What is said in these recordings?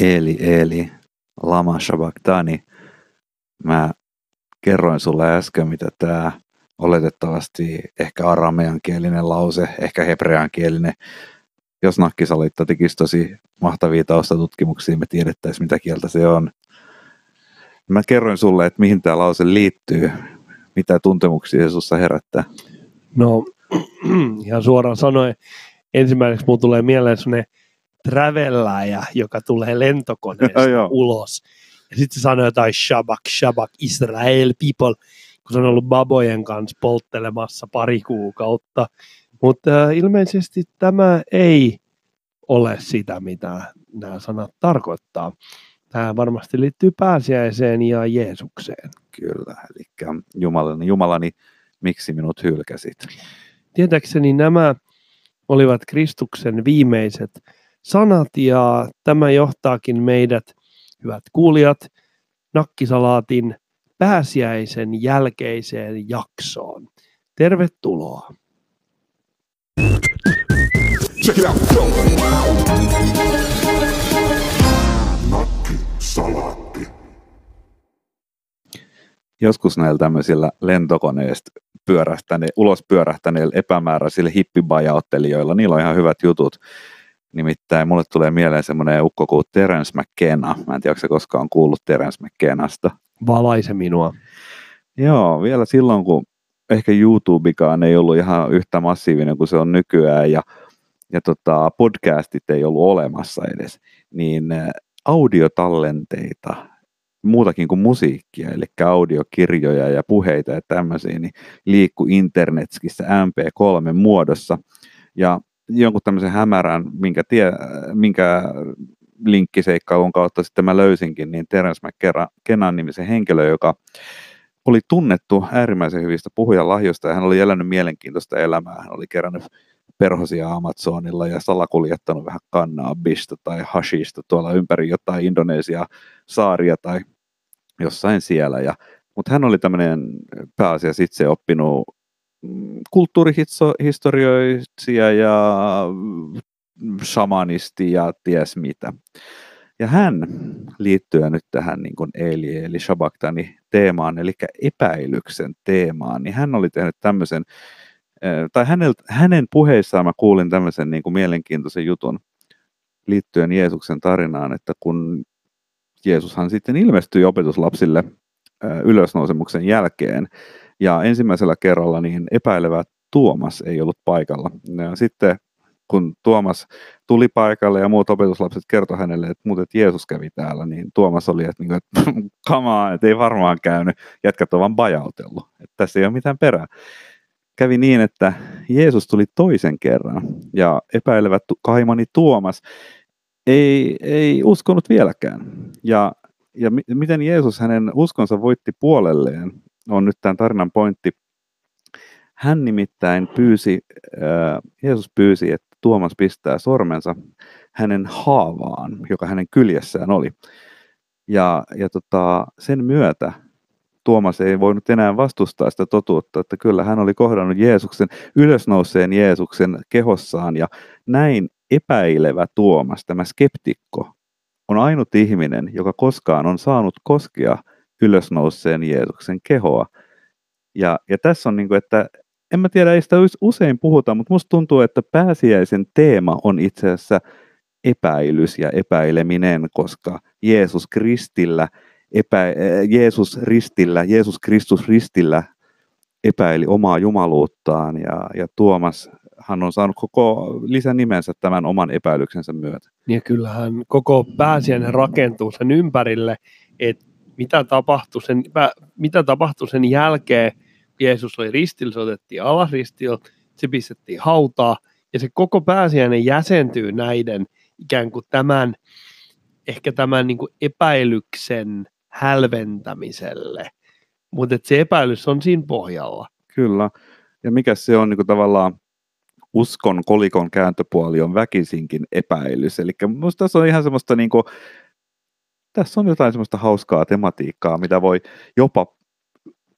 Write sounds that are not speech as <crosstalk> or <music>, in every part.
Eli, eli, lama shabaktani. Mä kerroin sulle äsken, mitä tämä oletettavasti ehkä arameankielinen lause, ehkä hebreankielinen. Jos nakkisalitta tekisi tosi mahtavia taustatutkimuksia, me tiedettäisiin mitä kieltä se on. Mä kerroin sulle, että mihin tämä lause liittyy, mitä tuntemuksia se sussa herättää. No, <clears throat> ihan suoraan sanoen, ensimmäiseksi mulla tulee mieleen sellainen travelläjä, joka tulee lentokoneesta ulos. Ja sitten se sanoo jotain shabak, shabak, Israel people, kun se on ollut babojen kanssa polttelemassa pari kuukautta. Mutta äh, ilmeisesti tämä ei ole sitä, mitä nämä sanat tarkoittaa. Tämä varmasti liittyy pääsiäiseen ja Jeesukseen. Kyllä, eli Jumalani, Jumalani, miksi minut hylkäsit? Tietääkseni nämä olivat Kristuksen viimeiset sanat ja tämä johtaakin meidät, hyvät kuulijat, nakkisalaatin pääsiäisen jälkeiseen jaksoon. Tervetuloa. Check it out. Go. Nakki salaatti. Joskus näillä tämmöisillä lentokoneista pyörähtäne, ulos pyörähtäneillä epämääräisillä hippibajauttelijoilla, niillä on ihan hyvät jutut. Nimittäin mulle tulee mieleen semmoinen ukko kuin Terence McKenna. Mä en tiedä, onko se koskaan kuullut Terence McKennasta. Valaise minua. Joo, vielä silloin, kun ehkä YouTubekaan ei ollut ihan yhtä massiivinen kuin se on nykyään ja, ja tota, podcastit ei ollut olemassa edes, niin äh, audiotallenteita, muutakin kuin musiikkia, eli audiokirjoja ja puheita ja tämmöisiä, niin liikkui internetskissä MP3 muodossa. Ja jonkun tämmöisen hämärän, minkä, tie, minkä linkkiseikkailun kautta sitten mä löysinkin, niin Terence McKennan nimisen henkilö, joka oli tunnettu äärimmäisen hyvistä puhujan lahjoista ja hän oli elänyt mielenkiintoista elämää. Hän oli kerännyt perhosia Amazonilla ja salakuljettanut vähän kannabista tai hashista tuolla ympäri jotain Indonesia saaria tai jossain siellä. Ja, mutta hän oli tämmöinen pääasiassa itse oppinut kulttuurihistorioitsija ja shamanisti ja ties mitä. Ja hän liittyen nyt tähän niin kuin Eli eli Shabaktani teemaan, eli epäilyksen teemaan, niin hän oli tehnyt tämmöisen, tai hänel, hänen puheissaan mä kuulin tämmöisen niin kuin mielenkiintoisen jutun liittyen Jeesuksen tarinaan, että kun Jeesushan sitten ilmestyi opetuslapsille ylösnousemuksen jälkeen, ja ensimmäisellä kerralla niin epäilevä Tuomas ei ollut paikalla. Ja sitten kun Tuomas tuli paikalle ja muut opetuslapset kertoi hänelle, että muuten Jeesus kävi täällä, niin Tuomas oli, että, niin että <laughs> on, että ei varmaan käynyt, jätkät on vaan bajautellut, että tässä ei ole mitään perää. Kävi niin, että Jeesus tuli toisen kerran ja epäilevä kaimani Tuomas ei, ei uskonut vieläkään. Ja, ja miten Jeesus hänen uskonsa voitti puolelleen, on nyt tämän tarinan pointti. Hän nimittäin pyysi, Jeesus pyysi, että Tuomas pistää sormensa hänen haavaan, joka hänen kyljessään oli. Ja, ja tota, sen myötä Tuomas ei voinut enää vastustaa sitä totuutta, että kyllä hän oli kohdannut Jeesuksen, ylösnouseen Jeesuksen kehossaan ja näin epäilevä Tuomas, tämä skeptikko, on ainut ihminen, joka koskaan on saanut koskea ylösnouseen Jeesuksen kehoa. Ja, ja tässä on niin kuin, että en mä tiedä, ei sitä usein puhuta, mutta musta tuntuu, että pääsiäisen teema on itse asiassa epäilys ja epäileminen, koska Jeesus Kristillä, epä, Jeesus ristillä, Jeesus Kristus ristillä epäili omaa jumaluuttaan ja, ja Tuomas hän on saanut koko lisänimensä tämän oman epäilyksensä myötä. Ja kyllähän koko pääsiäinen rakentuu sen ympärille, että mitä tapahtui sen, mitä tapahtui sen jälkeen, Jeesus oli ristillä, se otettiin alas ristillä, se pistettiin hautaa, ja se koko pääsiäinen jäsentyy näiden ikään kuin tämän, ehkä tämän niin kuin epäilyksen hälventämiselle. Mutta se epäilys on siinä pohjalla. Kyllä. Ja mikä se on niin kuin tavallaan uskon kolikon kääntöpuoli on väkisinkin epäilys. Eli minusta tässä on ihan semmoista niin kuin, tässä on jotain semmoista hauskaa tematiikkaa, mitä voi jopa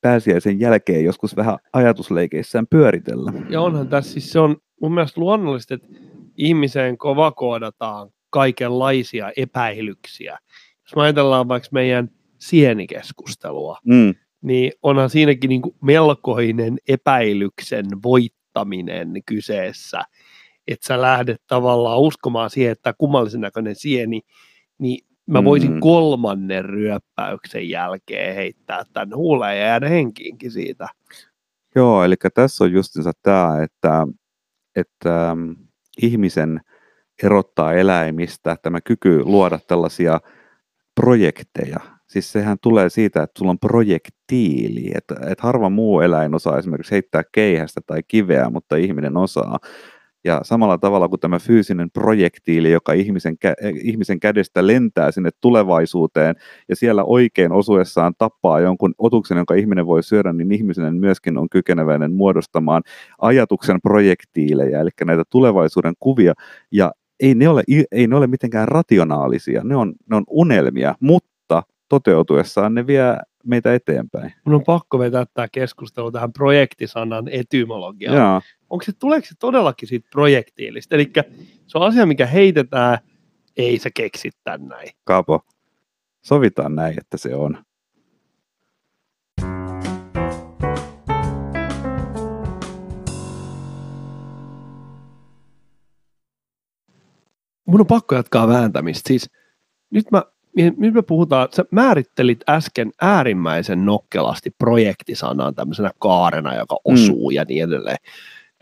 pääsiäisen jälkeen joskus vähän ajatusleikeissään pyöritellä. Ja onhan tässä siis se on mun mielestä luonnollista, että ihmiseen kova koodataan kaikenlaisia epäilyksiä. Jos me ajatellaan vaikka meidän sienikeskustelua, Mm, niin onhan siinäkin niin melkoinen epäilyksen voittaminen kyseessä. Että sä lähdet tavallaan uskomaan siihen, että kummallisen näköinen sieni, niin mä voisin Mm. kolmannen ryöppäyksen jälkeen heittää tämän huuleen ja jäädä henkiinkin siitä. Joo, eli tässä on justiinsa tämä, että, että mm, ihmisen erottaa eläimistä tämä kyky luoda tällaisia projekteja. Siis sehän tulee siitä, että sulla on projektiili, että, että harva muu eläin osaa esimerkiksi heittää keihästä tai kiveä, mutta ihminen osaa. Ja samalla tavalla kuin tämä fyysinen projektiili, joka ihmisen, kä- eh, ihmisen kädestä lentää sinne tulevaisuuteen ja siellä oikein osuessaan tappaa jonkun otuksen, jonka ihminen voi syödä, niin ihminen myöskin on kykeneväinen muodostamaan ajatuksen projektiilejä, eli näitä tulevaisuuden kuvia. Ja ei ne ole, ei ne ole mitenkään rationaalisia, ne on, ne on unelmia, mutta toteutuessaan ne vie meitä eteenpäin. Mun on pakko vetää tämä keskustelu tähän projektisanan etymologiaan. Joo, onko se, tuleeko se todellakin siitä projektiilista? Eli se on asia, mikä heitetään, ei sä keksit tän näin. Kaapo, sovitaan näin, että se on. Mun on pakko jatkaa vääntämistä. Siis nyt, mä, nyt me puhutaan, sä määrittelit äsken äärimmäisen nokkelasti projektisanan tämmöisenä kaarena, joka osuu mm. ja niin edelleen.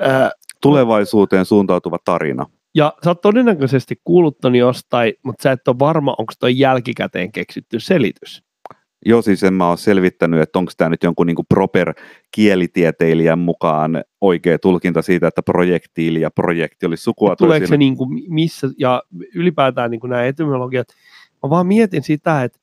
Ää, Tulevaisuuteen suuntautuva tarina. ja sä oot todennäköisesti kuullut ton jostain, mutta sä et ole varma, onko toi jälkikäteen keksitty selitys. Joo, siis en mä ole selvittänyt, että onko tämä nyt jonkun niin proper kielitieteilijän mukaan oikea tulkinta siitä, että projektiili ja projekti olisi sukua Tuleeko se niin kuin missä, ja ylipäätään niin kuin nämä etymologiat, mä vaan mietin sitä, että,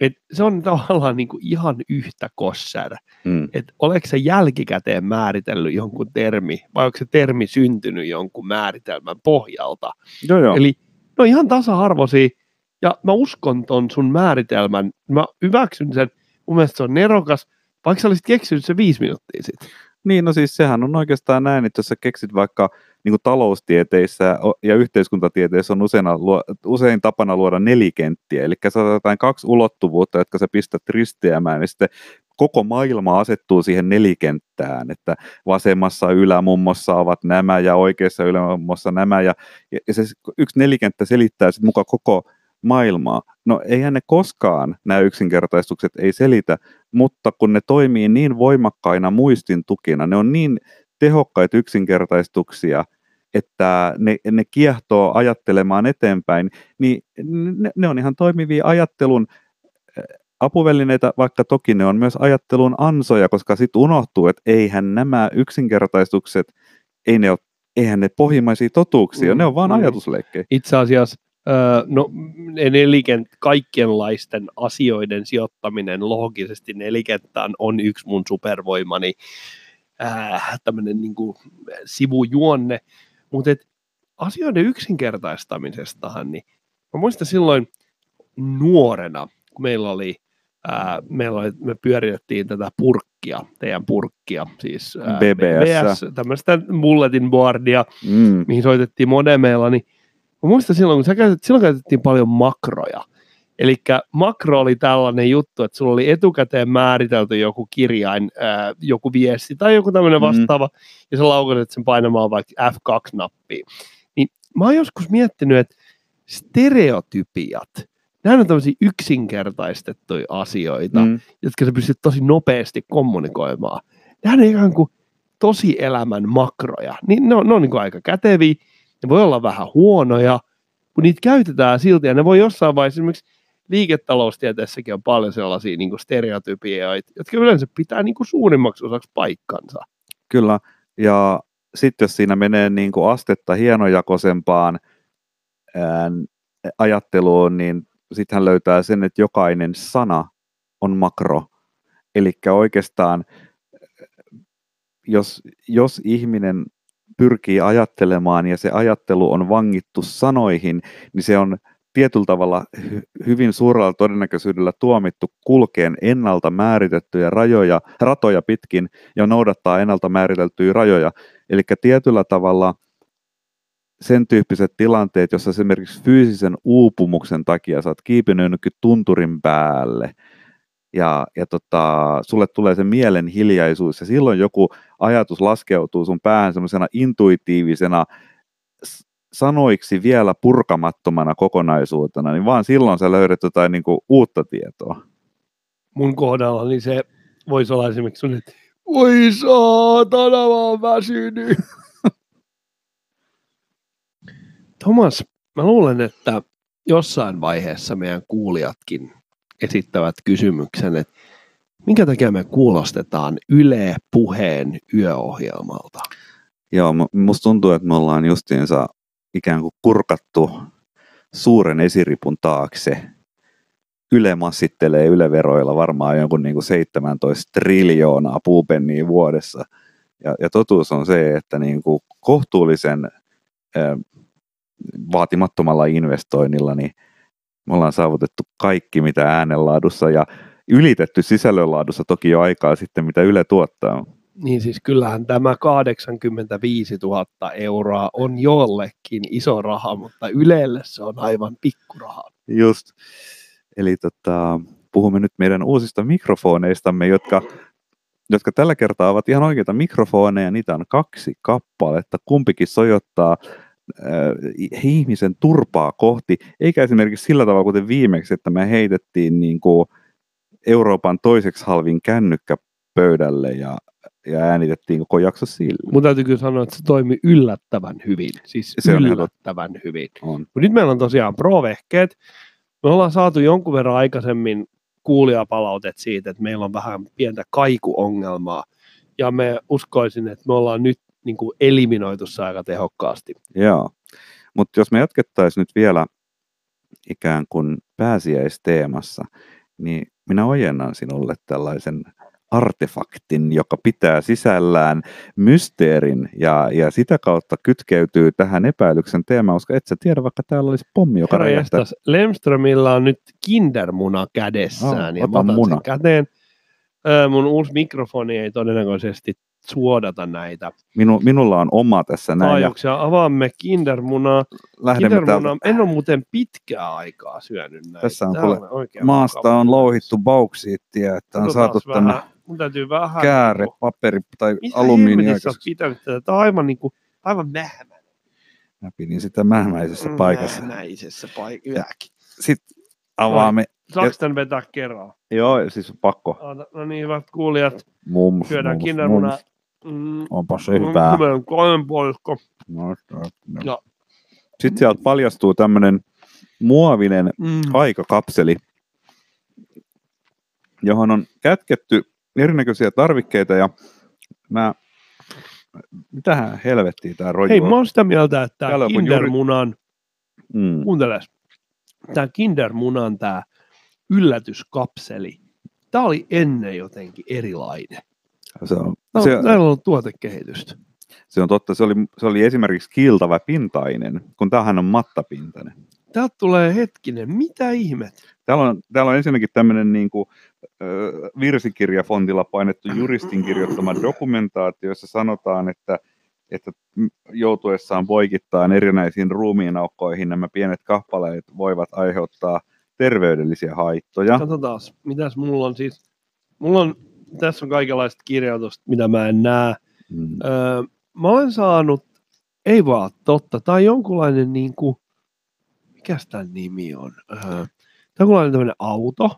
että se on tavallaan niin kuin ihan yhtä kossär, Mm. että oletko se jälkikäteen määritellyt jonkun termi, vai onko se termi syntynyt jonkun määritelmän pohjalta. Joo, joo. Eli ne on ihan tasa-arvoisia, ja mä uskon ton sun määritelmän, mä hyväksyn sen, mun mielestä se on nerokas, vaikka sä olisit keksinyt se viisi minuuttia sitten. Niin, no siis sehän on oikeastaan näin, että jos sä keksit vaikka niin kuin taloustieteissä ja yhteiskuntatieteissä on usein, usein tapana luoda nelikenttiä, eli sä jotain kaksi ulottuvuutta, jotka sä pistät risteämään, niin sitten koko maailma asettuu siihen nelikenttään, että vasemmassa ylämummossa ovat nämä ja oikeassa ylämummossa nämä, ja, ja se yksi nelikenttä selittää sitten mukaan koko maailmaa. No eihän ne koskaan, nämä yksinkertaistukset ei selitä, mutta kun ne toimii niin voimakkaina muistintukina, ne on niin tehokkaita yksinkertaistuksia, että ne, ne kiehtoo ajattelemaan eteenpäin, niin ne, ne on ihan toimivia ajattelun eh, apuvälineitä, vaikka toki ne on myös ajattelun ansoja, koska sitten unohtuu, että eihän nämä yksinkertaistukset, ei ne ole, eihän ne pohjimmaisia totuuksia, Mm, ne on vaan mm. ajatusleikkejä. itse asiassa no, ne nelikent, kaikenlaisten asioiden sijoittaminen loogisesti nelikenttään on yksi mun supervoimani äh, tämmöinen niin sivujuonne, mutta asioiden yksinkertaistamisestahan, niin mä muistan silloin nuorena, kun meillä oli Ää, meillä oli, me pyöritettiin tätä purkkia, teidän purkkia, siis ää, BBS. tämmöistä bulletin boardia, Mm. mihin soitettiin modemeilla, niin mä muistan silloin, kun sä käytet, silloin käytettiin paljon makroja. Eli makro oli tällainen juttu, että sulla oli etukäteen määritelty joku kirjain, ää, joku viesti tai joku tämmöinen Mhm. vastaava, ja sä laukaset sen painamaan vaikka F2-nappia. Niin mä oon joskus miettinyt, että stereotypiat, nämä on tämmöisiä yksinkertaistettuja asioita, Mm. jotka sä pystyt tosi nopeasti kommunikoimaan. Nämä on ikään kuin tosi elämän makroja. Niin ne on, ne on niin kuin aika käteviä, ne voi olla vähän huonoja, mutta niitä käytetään silti ja ne voi jossain vaiheessa esimerkiksi liiketaloustieteessäkin on paljon sellaisia niin kuin stereotypioita, jotka yleensä pitää niin kuin suurimmaksi osaksi paikkansa. Kyllä, ja sitten jos siinä menee niin kuin astetta hienojakoisempaan ajatteluun, niin sitten hän löytää sen, että jokainen sana on makro. Eli oikeastaan, jos, jos ihminen pyrkii ajattelemaan ja se ajattelu on vangittu sanoihin, niin se on tietyllä tavalla hy- hyvin suurella todennäköisyydellä tuomittu kulkeen ennalta määritettyjä rajoja, ratoja pitkin ja noudattaa ennalta määriteltyjä rajoja. Eli tietyllä tavalla sen tyyppiset tilanteet, jossa esimerkiksi fyysisen uupumuksen takia sä oot kiipinyt tunturin päälle ja, ja tota, sulle tulee se mielen hiljaisuus ja silloin joku ajatus laskeutuu sun päähän semmoisena intuitiivisena sanoiksi vielä purkamattomana kokonaisuutena, niin vaan silloin sä löydät jotain niin kuin uutta tietoa. Mun kohdalla niin se voisi olla esimerkiksi sellainen, että voi saatana, mä oon väsynyt. <laughs> Thomas, mä luulen, että jossain vaiheessa meidän kuulijatkin esittävät kysymyksen, että minkä takia me kuulostetaan Yle Puheen yöohjelmalta? Joo, mu- musta tuntuu, että me ollaan justiinsa ikään kuin kurkattu suuren esiripun taakse. Yle massittelee yleveroilla varmaan jonkun niin kuin 17 triljoonaa puupenniä vuodessa. Ja, ja totuus on se, että niin kuin kohtuullisen ö, vaatimattomalla investoinnilla niin me ollaan saavutettu kaikki, mitä äänenlaadussa ja ylitetty sisällönlaadussa toki jo aikaa sitten, mitä Yle tuottaa. Niin siis kyllähän tämä 85 000 euroa on jollekin iso raha, mutta Ylelle se on aivan pikkuraha. Just. Eli tota, puhumme nyt meidän uusista mikrofoneistamme, jotka, jotka tällä kertaa ovat ihan oikeita mikrofoneja. Niitä on kaksi kappaletta. Kumpikin sojottaa äh, ihmisen turpaa kohti, eikä esimerkiksi sillä tavalla kuten viimeksi, että me heitettiin niin kuin Euroopan toiseksi halvin kännykkä pöydälle ja, ja äänitettiin koko jakso sillä. Mun täytyy kyllä sanoa, että se toimi yllättävän hyvin. Siis Se on yllättävän hyvin. On. Mut nyt meillä on tosiaan pro-vehkeet. Me ollaan saatu jonkun verran aikaisemmin kuulijapalautet siitä, että meillä on vähän pientä kaikuongelmaa. Ja me uskoisin, että me ollaan nyt niin kuin eliminoitu se aika tehokkaasti. Joo, mutta jos me jatkettaisiin nyt vielä ikään kuin pääsiäisteemassa, niin minä ojennan sinulle tällaisen artefaktin, joka pitää sisällään mysteerin ja, ja sitä kautta kytkeytyy tähän epäilyksen teemaan, koska et sä tiedä, vaikka täällä olisi pommi, joka räjähtää. Lemströmillä on nyt kindermuna kädessään. Oh, ja mä otan muna. sen käteen. Öö, mun uusi mikrofoni ei todennäköisesti suodata näitä Minu, minulla on oma tässä näin ja taajuuksia. Avaamme kindermunaa. lähdemme Kindermuna, täältä. en ole muuten pitkää aikaa syönyt näitä. Tässä on kuule oikein Maasta mukava. on louhittu bauksiittia, että on saatu tämä Mun täytyy vähän... kääre, niinku- paperi tai Mitä alumiini hemmetissä sä oot aikaiseksi. pitänyt tätä? Tää on aivan, niinku, aivan mähmä. Mä pidin sitä mähmäisessä paikassa. Mähmäisessä paikassa. Sitten avaamme. Saanko tän vetää kerran? Joo, siis pakko. No niin, hyvät kuulijat. Mums, Syödään mums, mums. Mm, Onpa se hyvää. Meillä on kolmen puolisko. No, no, no. Ja- Sitten sieltä paljastuu tämmöinen muovinen Mm. aikakapseli, johon on kätketty erinäköisiä tarvikkeita ja mä, mitähän helvettiä tää roju Hei, mä oon sitä mieltä, että tämä on juuri- Kindermunan, mm. kuunteles, tämä Kindermunan tämä yllätyskapseli, tämä oli ennen jotenkin erilainen. se, on, No, se, Täällä on ollut tuotekehitystä. se on totta, se oli, se oli esimerkiksi kiiltävä pintainen, kun tämähän on mattapintainen. Täältä tulee hetkinen, mitä ihmet? Täällä on, täällä on ensinnäkin tämmöinen niin kuin, virsikirjafontilla painettu juristin kirjoittama dokumentaatio, jossa sanotaan, että, että joutuessaan poikittain erinäisiin ruumiinaukkoihin nämä pienet kappaleet voivat aiheuttaa terveydellisiä haittoja. Katsotaan, mitäs mulla on siis. Mulla on, tässä on kaikenlaista kirjoitusta, mitä mä en näe. Mm. Öö, mä olen saanut, ei vaan totta, tai jonkunlainen niin kuin, mikäs tämän nimi on? Öö, jonkunlainen tämmöinen auto.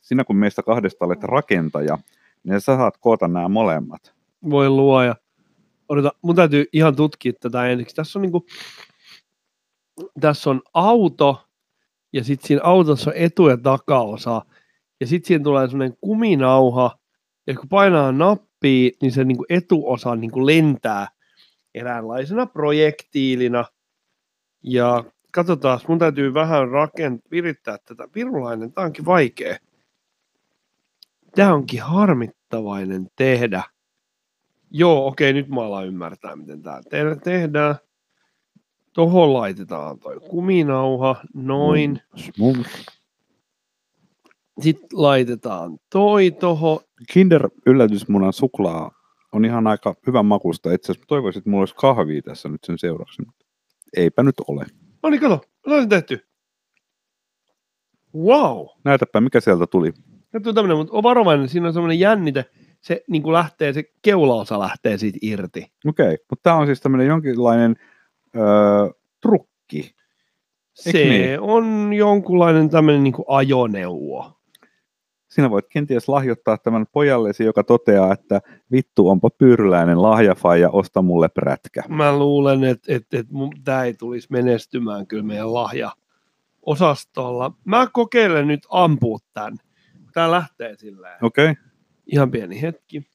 Sinä kun meistä kahdesta olet rakentaja, niin sä saat koota nämä molemmat. Voi luoja. Odota, mun täytyy ihan tutkia tätä ensiksi. Tässä on niinku, tässä on auto, ja sitten siinä autossa on etu- ja takaosa, ja sitten siinä tulee semmoinen kuminauha, ja kun painaa nappia, niin se niinku etuosa niinku lentää eräänlaisena projektiilina. Ja katsotaan, mun täytyy vähän rakent- virittää tätä. Virulainen, tämä onkin vaikea. Tämä onkin harmittavainen tehdä. Joo, okei, nyt mä alan ymmärtää, miten tämä te- tehdään. Tuohon laitetaan toi kuminauha, noin. Mums. Sitten laitetaan toi tohon. Kinder yllätysmunan suklaa on ihan aika hyvän makusta. Itse asiassa toivoisin, että mulla olisi kahvia tässä nyt sen seuraksi. eipä nyt ole. No niin, kato, on tehty. Wow. Näytäpä, mikä sieltä tuli. Nyt on tämmöinen, mutta on varovainen, siinä on semmoinen jännite, se niin kuin lähtee, se keulaosa lähtee siitä irti. Okei, mutta tämä on siis tämmöinen jonkinlainen öö, trukki. Eikö se niin? on jonkunlainen tämmöinen niin ajoneuvo. Sinä voit kenties lahjoittaa tämän pojallesi, joka toteaa, että vittu onpa pyyryläinen lahjafaija, osta mulle prätkä. Mä luulen, että, että, että tämä ei tulisi menestymään kyllä meidän lahja-osastolla. Mä kokeilen nyt ampua tämän. Tää lähtee silleen. Okei, okay. Ihan pieni hetki.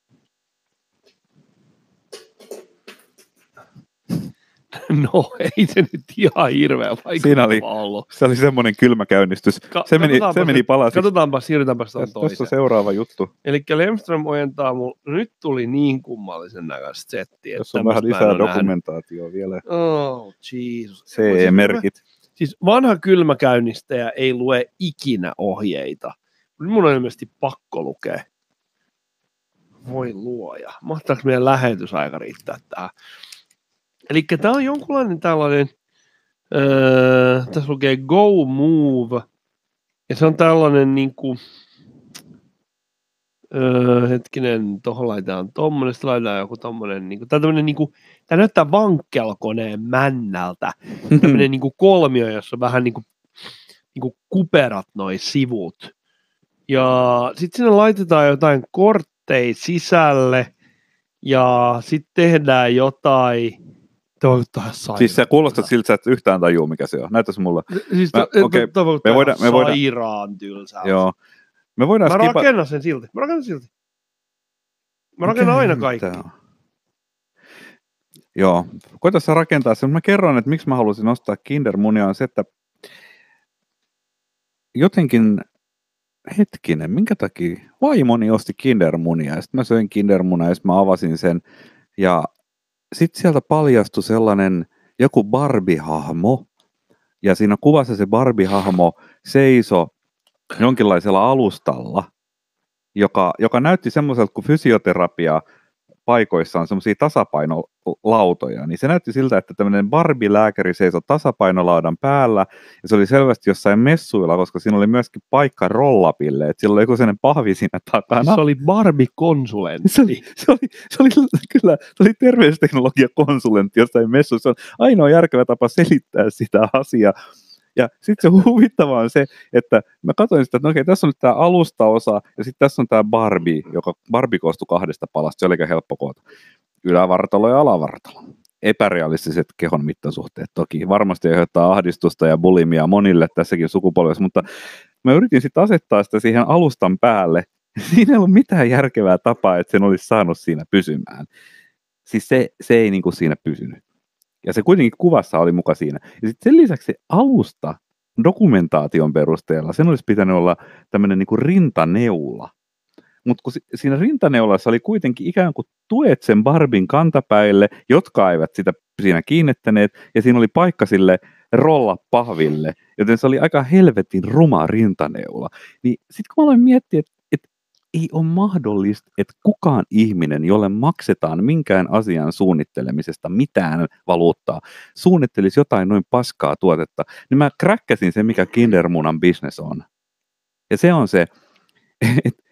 <laughs> No ei se nyt ihan hirveä Siinä oli- vaikuttava ollut. se oli semmoinen kylmäkäynnistys. Ka- Se meni, se meni palasiksi. Katsotaanpa, siirrytäänpä tuon Tässä, tässä on toiseen. seuraava juttu. Eli Lemström ojentaa mulle, no nyt tuli niin kummallisen näköistä settiä. Tässä on vähän lisää dokumentaatioa vielä. Oh, Jesus. CE-merkit. Siis vanha kylmäkäynnistäjä ei lue ikinä ohjeita. Nyt mun on ilmeisesti pakko lukea. Voi luoja. Mahtaako meidän lähetysaika riittää tähän? Eli tämä on jonkunlainen tällainen, öö, tässä lukee Go Move, ja se on tällainen niin kuin, öö, hetkinen, tuohon laitetaan tommonen, sitten laitetaan joku tommonen, niin kuin, tämä, tämmönen, niin kuin, tämä näyttää vankkelkoneen männältä, <laughs> tämmöinen niin kuin kolmio, jossa on vähän niin kuin, niin kuin kuperat noi sivut. Ja sitten sinne laitetaan jotain kortteja sisälle ja sitten tehdään jotain. Ihan Siis sä kuulostat siltä, että sä et yhtään tajuu, mikä se on. Näytäs mulle. Siis Mä- to- vaikuttaa me voidaan- me voidaan- sairaan tylsältä. Joo. Me voidaan Mä skipa... rakennan sen silti. Mä rakennan silti. Mä rakennan Mikä aina kaikki. Joo, koita sä rakentaa sen. Mä kerron, että miksi mä halusin ostaa kindermunia on se, että jotenkin hetkinen, minkä takia vaimoni osti kindermunia ja sitten mä söin kindermunia ja sitten mä avasin sen ja sitten sieltä paljastui sellainen joku Barbie-hahmo. Ja siinä kuvassa se Barbie-hahmo seiso jonkinlaisella alustalla, joka, joka näytti semmoiselta kuin fysioterapia paikoissa on semmoisia tasapainolautoja, niin se näytti siltä, että tämmöinen Barbie-lääkäri seisoi tasapainolaudan päällä, ja se oli selvästi jossain messuilla, koska siinä oli myöskin paikka rollapille, että sillä oli joku sellainen pahvi siinä takana. Se oli Barbie-konsulentti. Se oli, se oli, se oli kyllä, se oli terveysteknologiakonsulentti jossain messuissa. Se on ainoa järkevä tapa selittää sitä asiaa. Ja sitten se huvittava on se, että mä katsoin sitä, että no okei, tässä on nyt tämä alustaosa, ja sitten tässä on tämä Barbie, joka Barbie koostui kahdesta palasta, se oli aika helppo koota. Ylävartalo ja alavartalo. Epärealistiset kehon mittasuhteet toki. Varmasti aiheuttaa ahdistusta ja bulimia monille tässäkin sukupolvessa, mutta mä yritin sitten asettaa sitä siihen alustan päälle. <laughs> Siinä ei ollut mitään järkevää tapaa, että sen olisi saanut siinä pysymään. Siis se, se ei niin kuin siinä pysynyt. Ja se kuitenkin kuvassa oli muka siinä. Ja sitten sen lisäksi se alusta dokumentaation perusteella, sen olisi pitänyt olla tämmöinen niin rintaneula. Mutta kun si- siinä rintaneulassa oli kuitenkin ikään kuin tuet sen Barbin kantapäille, jotka eivät sitä siinä kiinnittäneet, ja siinä oli paikka sille rolla pahville, joten se oli aika helvetin ruma rintaneula. Niin sitten kun mä aloin miettiä, että et ei ole mahdollista, että kukaan ihminen, jolle maksetaan minkään asian suunnittelemisesta mitään valuuttaa, suunnittelisi jotain noin paskaa tuotetta, niin mä kräkkäsin se, mikä Kindermunan business on. Ja se on se, <laughs> että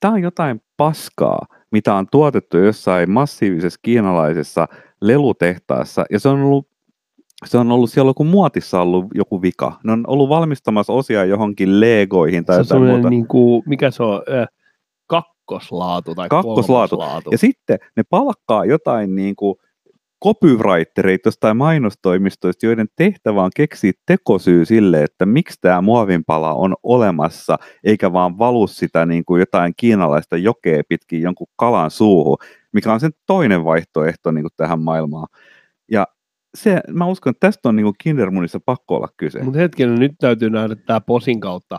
tämä on jotain paskaa, mitä on tuotettu jossain massiivisessa kiinalaisessa lelutehtaassa, ja se on ollut se on ollut siellä, kun muotissa ollut joku vika. Ne on ollut valmistamassa osia johonkin legoihin tai Se on jotain muuta. niin kuin, mikä se on, äh, kakkoslaatu tai Kakkoslaatu. kolmoslaatu. Ja sitten ne palkkaa jotain niin kuin copywritereita jostain mainostoimistoista, joiden tehtävä on keksiä tekosyy sille, että miksi tämä muovinpala on olemassa, eikä vaan valu sitä niin kuin jotain kiinalaista jokea pitkin jonkun kalan suuhun, mikä on sen toinen vaihtoehto niin kuin tähän maailmaan. Ja se, mä uskon, että tästä on niin kuin Kindermunissa pakko olla kyse. Mutta hetkinen, nyt täytyy nähdä tämä posin kautta.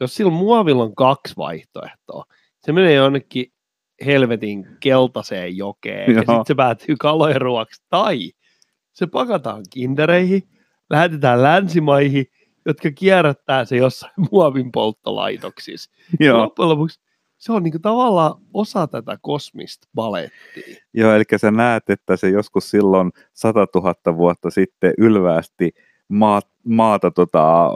Jos sillä muovilla on kaksi vaihtoehtoa, se menee jonnekin helvetin keltaiseen jokeen ja Joo. sitten se päätyy kalojen ruoksi. Tai se pakataan kindereihin, lähetetään länsimaihin, jotka kierrättää se jossain muovin polttolaitoksissa. Ja Joo. loppujen lopuksi se on niin kuin tavallaan osa tätä kosmista balettia. Joo, eli sä näet, että se joskus silloin 100 000 vuotta sitten ylväästi maa, maata tota,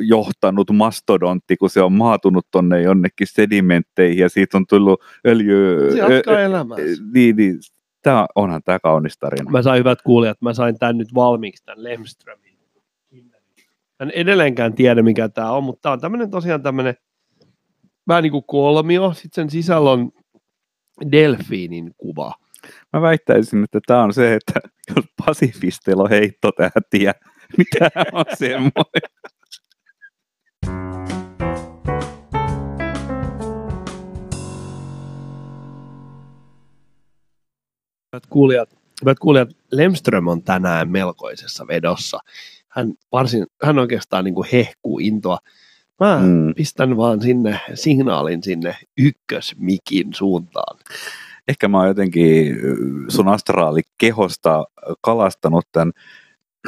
johtanut mastodontti, kun se on maatunut tonne jonnekin sedimentteihin ja siitä on tullut öljy... Se jatkaa elämäänsä. Niin, niin, tää, onhan tämä kaunis tarina. Mä sain hyvät kuulijat, mä sain tämän nyt valmiiksi, tämän Lemströmin. Mä en edelleenkään tiedä, mikä tämä on, mutta tämä on tämmöinen tosiaan tämmöinen vähän niin kuin kolmio, sitten sen sisällä on delfiinin kuva. Mä väittäisin, että tämä on se, että jos pasifisteilla on heittotähtiä, niin tämä on semmoinen. Hyvät kuulijat, hyvät kuulijat, Lemström on tänään melkoisessa vedossa. Hän, varsin, hän oikeastaan niin kuin hehkuu intoa. Mä Mm. pistän vaan sinne signaalin sinne ykkösmikin suuntaan. Ehkä mä oon jotenkin sun astraalikehosta kalastanut tämän,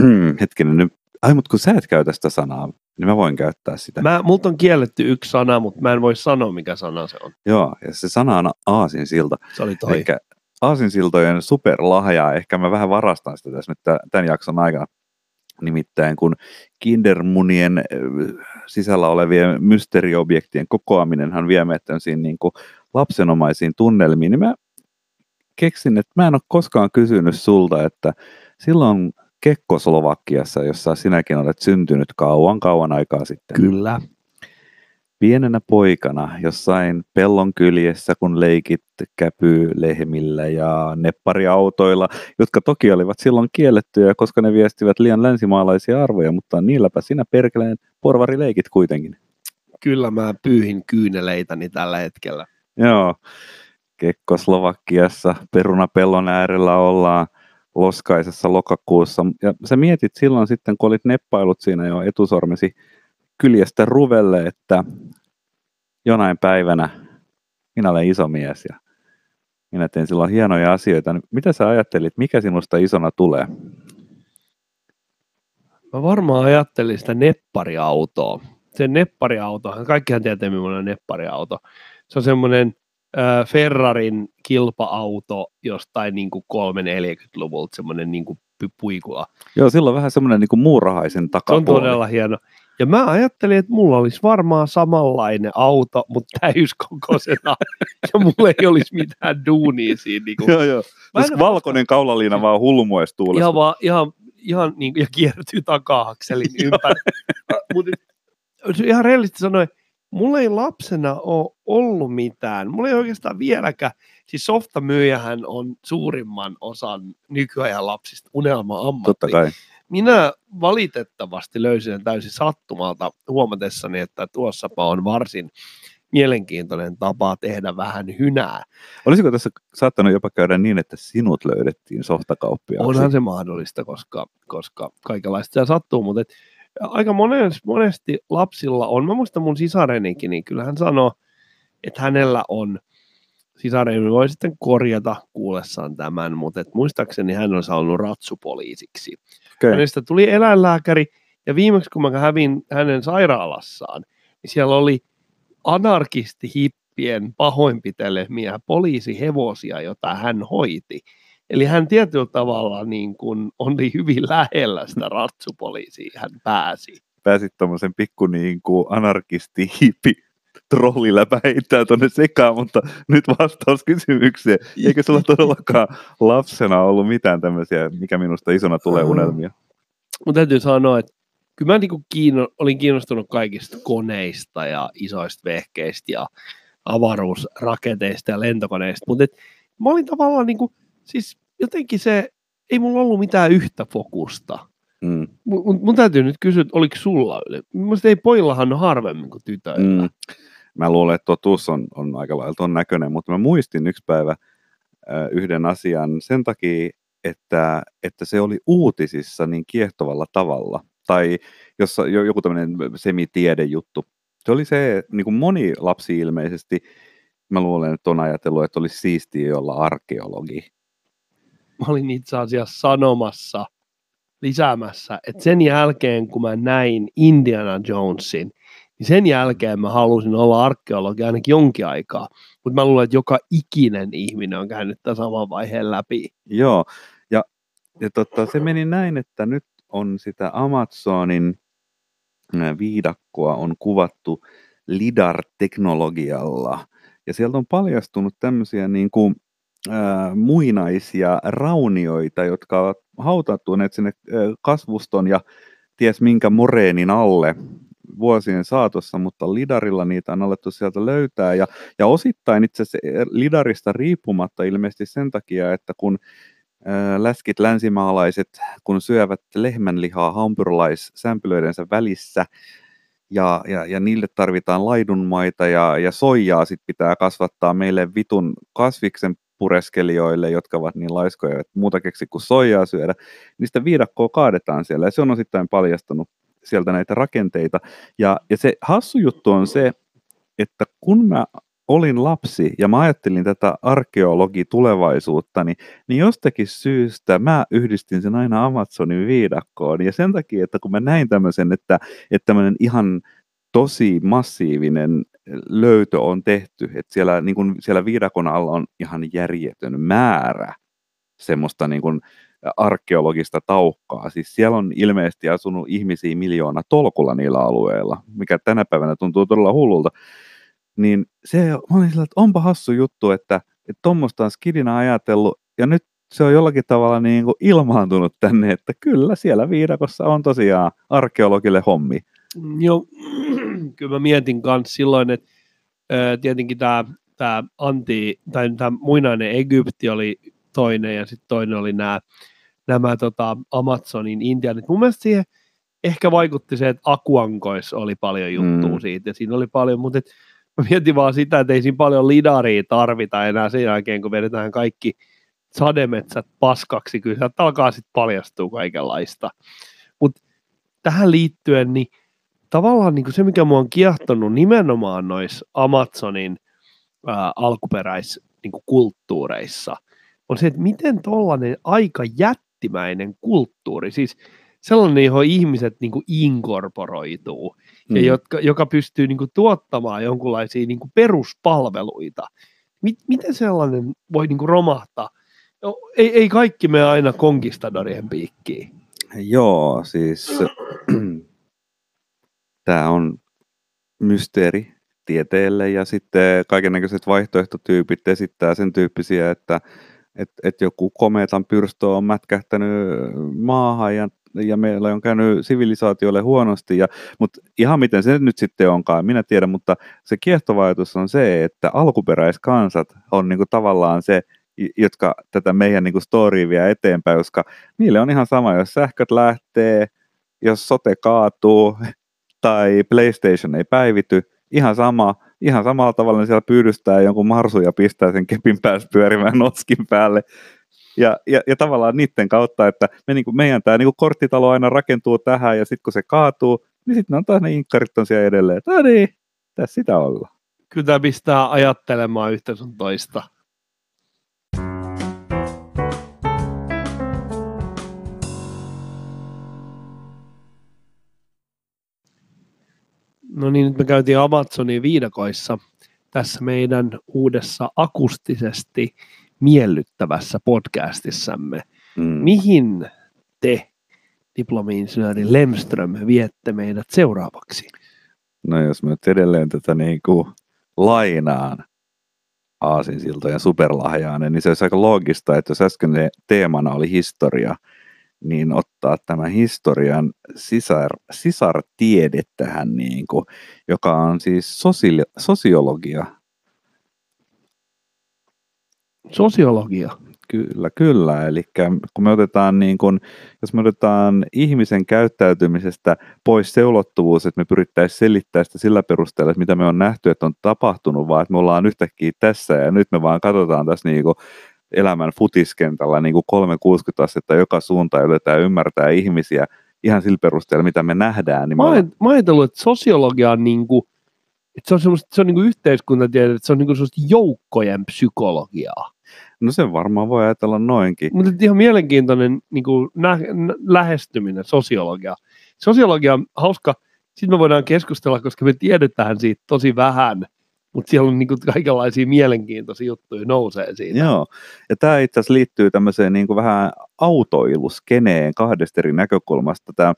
<clears throat> hetkinen nyt, ai mutta kun sä et käytä sitä sanaa, niin mä voin käyttää sitä. Mä, multa on kielletty yksi sana, mutta mä en voi sanoa, mikä sana se on. Joo, ja se sana on aasinsilta. Se oli toi. Eli aasinsiltojen superlahja, ehkä mä vähän varastan sitä tässä nyt tä- tämän jakson aikana. Nimittäin kun kindermunien sisällä olevien mysteeriobjektien kokoaminenhan vie tämmöisiin niin kuin lapsenomaisiin tunnelmiin, niin mä keksin, että mä en ole koskaan kysynyt sulta, että silloin Kekkoslovakiassa, jossa sinäkin olet syntynyt kauan kauan aikaa sitten. Kyllä. Pienenä poikana jossain pellon kyljessä, kun leikit käpylehmillä ja neppariautoilla, jotka toki olivat silloin kiellettyjä, koska ne viestivät liian länsimaalaisia arvoja, mutta niilläpä sinä perkeleen porvarileikit kuitenkin. Kyllä mä pyyhin kyyneleitäni tällä hetkellä. Joo, Kekkoslovakiassa perunapellon äärellä ollaan loskaisessa lokakuussa. Ja sä mietit silloin sitten, kun olit neppailut siinä jo etusormesi kyljestä ruvelle, että jonain päivänä minä olen iso mies ja minä teen silloin hienoja asioita. Niin Mitä sä ajattelit, mikä sinusta isona tulee? Mä varmaan ajattelin sitä neppariautoa. Se neppariauto, kaikkihan tietää millainen neppariauto. Se on semmoinen äh, Ferrarin kilpa-auto jostain niin kuin 340-luvulta, semmoinen niin puikula. Joo, silloin vähän semmoinen niin muurahaisen Se on takapuoli. todella hieno. Ja mä ajattelin, että mulla olisi varmaan samanlainen auto, mutta täyskokoisena. <laughs> ja mulla ei olisi mitään duunia siinä. Niin kuin, Joo, joo. Mä en oo valkoinen kaulaliina vaan hulmues tuulessa. ihan, vaan, ihan, ihan niin, ja kiertyy taka-akselin ympäri. Mutta ihan rehellisesti sanoen, mulla ei lapsena ole ollut mitään. Mulla ei oikeastaan vieläkään, siis softamyyjähän on suurimman osan nykyajan lapsista unelma-ammatti. Totta kai. Minä valitettavasti löysin sen täysin sattumalta huomatessani, että tuossapa on varsin mielenkiintoinen tapa tehdä vähän hynää. Olisiko tässä saattanut jopa käydä niin, että sinut löydettiin softakauppiaaksi? Onhan se mahdollista, koska, koska kaikenlaista sattuu, mutta et, aika monesti, monesti lapsilla on, mä muistan mun sisarenikin, niin kyllä hän sanoo, että hänellä on, sisareni voi sitten korjata kuullessaan tämän, mutta et muistaakseni hän on saanut ratsupoliisiksi. Okei. Hänestä tuli eläinlääkäri, ja viimeksi kun mä kävin hänen sairaalassaan, niin siellä oli anarkisti hippien pahoinpitelemiä poliisihevosia, jota hän hoiti. Eli hän tietyllä tavalla niin kuin oli hyvin lähellä sitä ratsupoliisia, hän pääsi. Pääsit tuommoisen pikku niin kuin anarkisti hiippi trolliläpä heittää tuonne sekaan, mutta nyt vastaus kysymykseen. Eikö sulla todellakaan lapsena ollut mitään tämmöisiä, mikä minusta isona tulee unelmia? Mutta täytyy sanoa, että kyllä mä niinku kiinno, olin kiinnostunut kaikista koneista ja isoista vehkeistä ja avaruusraketeista ja lentokoneista, mutta mä olin tavallaan niinku, siis jotenkin se, ei mulla ollut mitään yhtä fokusta. Mm. Mun, mun- täytyy nyt kysyä, että oliko sulla yle? Mielestäni ei poillahan ole harvemmin kuin tytöillä. Mm. Mä luulen, että totuus on, on aika lailla ton näköinen, mutta mä muistin yksi päivä yhden asian sen takia, että, että se oli uutisissa niin kiehtovalla tavalla. Tai jossa, jo- joku tämmöinen semitiedejuttu. Se oli se, niin kuin moni lapsi ilmeisesti, mä luulen, että on ajatellut, että olisi siistiä olla arkeologi. Mä olin itse asiassa sanomassa, lisäämässä, että sen jälkeen kun mä näin Indiana Jonesin, niin sen jälkeen mä halusin olla arkeologi ainakin jonkin aikaa. Mutta mä luulen, että joka ikinen ihminen on käynyt tämän saman vaiheen läpi. Joo, ja, ja totta, se meni näin, että nyt on sitä Amazonin viidakkoa on kuvattu LIDAR-teknologialla. Ja sieltä on paljastunut tämmöisiä niin kuin, ää, muinaisia raunioita, jotka ovat hautautuneet sinne kasvuston ja ties minkä moreenin alle vuosien saatossa, mutta lidarilla niitä on alettu sieltä löytää. Ja, ja osittain itse asiassa lidarista riippumatta ilmeisesti sen takia, että kun läskit länsimaalaiset, kun syövät lehmänlihaa hampurilaissämpylöidensä välissä, ja, ja, ja niille tarvitaan laidunmaita ja, ja soijaa sit pitää kasvattaa meille vitun kasviksen pureskelijoille, jotka ovat niin laiskoja, että muuta keksi kuin soijaa syödä, niistä viidakkoa kaadetaan siellä ja se on osittain paljastunut sieltä näitä rakenteita. Ja, ja se hassu juttu on se, että kun mä olin lapsi ja mä ajattelin tätä arkeologi tulevaisuutta, niin, niin jostakin syystä mä yhdistin sen aina Amazonin viidakkoon. Ja sen takia, että kun mä näin tämmöisen, että, että tämmöinen ihan tosi massiivinen löytö on tehty, että siellä, niin kun siellä viidakon alla on ihan järjetön määrä semmoista niin kun arkeologista taukkaa. Siis siellä on ilmeisesti asunut ihmisiä miljoona tolkulla niillä alueilla, mikä tänä päivänä tuntuu todella hullulta. Niin se, mä olin sillä, että onpa hassu juttu, että tuommoista on skidina ajatellut, ja nyt se on jollakin tavalla niin kuin ilmaantunut tänne, että kyllä siellä viidakossa on tosiaan arkeologille hommi. Joo, <clears throat> kyllä mä mietin kanssa silloin, että tietenkin tämä tämä anti, tai tämä muinainen Egypti oli toinen, ja sitten toinen oli nämä, nämä tota Amazonin Intianit. Mun mielestä siihen ehkä vaikutti se, että Akuankois oli paljon juttua Mm. siitä, ja siinä oli paljon, mutta et, mä mietin vaan sitä, että ei siinä paljon lidaria tarvita enää sen jälkeen, kun vedetään kaikki sademetsät paskaksi, kyllä sieltä alkaa sitten paljastua kaikenlaista. Mutta tähän liittyen, niin tavallaan niin se, mikä mua on kiehtonut nimenomaan noissa Amazonin ää, alkuperäis niin kulttuureissa, on se, että miten tollainen aika jättimäinen kulttuuri, siis sellainen, johon ihmiset niin kuin inkorporoituu, mm. ja jotka, joka pystyy niin kuin tuottamaan jonkinlaisia niin kuin peruspalveluita. Mit, miten sellainen voi niin kuin romahtaa? No, ei, ei kaikki mene aina konkistadorien piikkiin. Joo, siis <clears throat> tämä on mysteeri tieteelle ja sitten kaikennäköiset vaihtoehtotyypit esittää sen tyyppisiä, että et, et joku kometan pyrstö on mätkähtänyt maahan ja, ja meillä on käynyt sivilisaatiolle huonosti, ja, mutta ihan miten se nyt sitten onkaan, minä tiedän, mutta se kiehtova ajatus on se, että alkuperäiskansat on niinku tavallaan se, jotka tätä meidän niinku storya vie eteenpäin, koska niille on ihan sama, jos sähköt lähtee, jos sote kaatuu tai PlayStation ei päivity, ihan sama, ihan samalla tavalla ne siellä pyydystää jonkun marsun ja pistää sen kepin päässä pyörimään <laughs> notskin päälle. Ja, ja, ja tavallaan niiden kautta, että me, niin kuin, meidän tämä niin korttitalo aina rakentuu tähän ja sitten kun se kaatuu, niin sitten on taas ne inkkarit on siellä edelleen. "No niin, tässä sitä ollaan. Kyllä tämä pistää ajattelemaan yhtä sun toista. No niin, nyt me käytiin Amazonin viidakoissa tässä meidän uudessa akustisesti miellyttävässä podcastissamme. Mm. Mihin te, diplomi-insinööri Lemström, viette meidät seuraavaksi? No jos mä nyt edelleen tätä niin kuin lainaan aasinsiltojen superlahjaanen, niin se olisi aika loogista, että jos äsken teemana oli historia, niin ottaa tämän historian sisar, sisartiede tähän, niin kuin, joka on siis sosili, sosiologia. Sosiologia. Kyllä, kyllä. Eli kun me otetaan, niin kun, jos me otetaan ihmisen käyttäytymisestä pois se ulottuvuus, että me pyrittäisiin selittämään sitä sillä perusteella, että mitä me on nähty, että on tapahtunut, vaan että me ollaan yhtäkkiä tässä ja nyt me vaan katsotaan tässä niin kuin elämän futiskentällä niin kuin 360 astetta joka suuntaan yritetään ymmärtää ihmisiä ihan sillä perusteella, mitä me nähdään. Niin Mä oon, mä oon ajatellut, että sosiologia on niin kuin, että se on, semmoista, se on niin kuin yhteiskuntatiede, että se on niin kuin semmoista joukkojen psykologiaa. No sen varmaan voi ajatella noinkin. Mutta ihan mielenkiintoinen niin kuin nä, nä, lähestyminen sosiologia. Sosiologia on hauska sitten me voidaan keskustella, koska me tiedetään siitä tosi vähän, mutta siellä on niin kuin kaikenlaisia mielenkiintoisia juttuja nousee siitä. Joo, ja tämä itse asiassa liittyy tämmöiseen niin kuin vähän autoiluskeneen kahdesta eri näkökulmasta. Tää,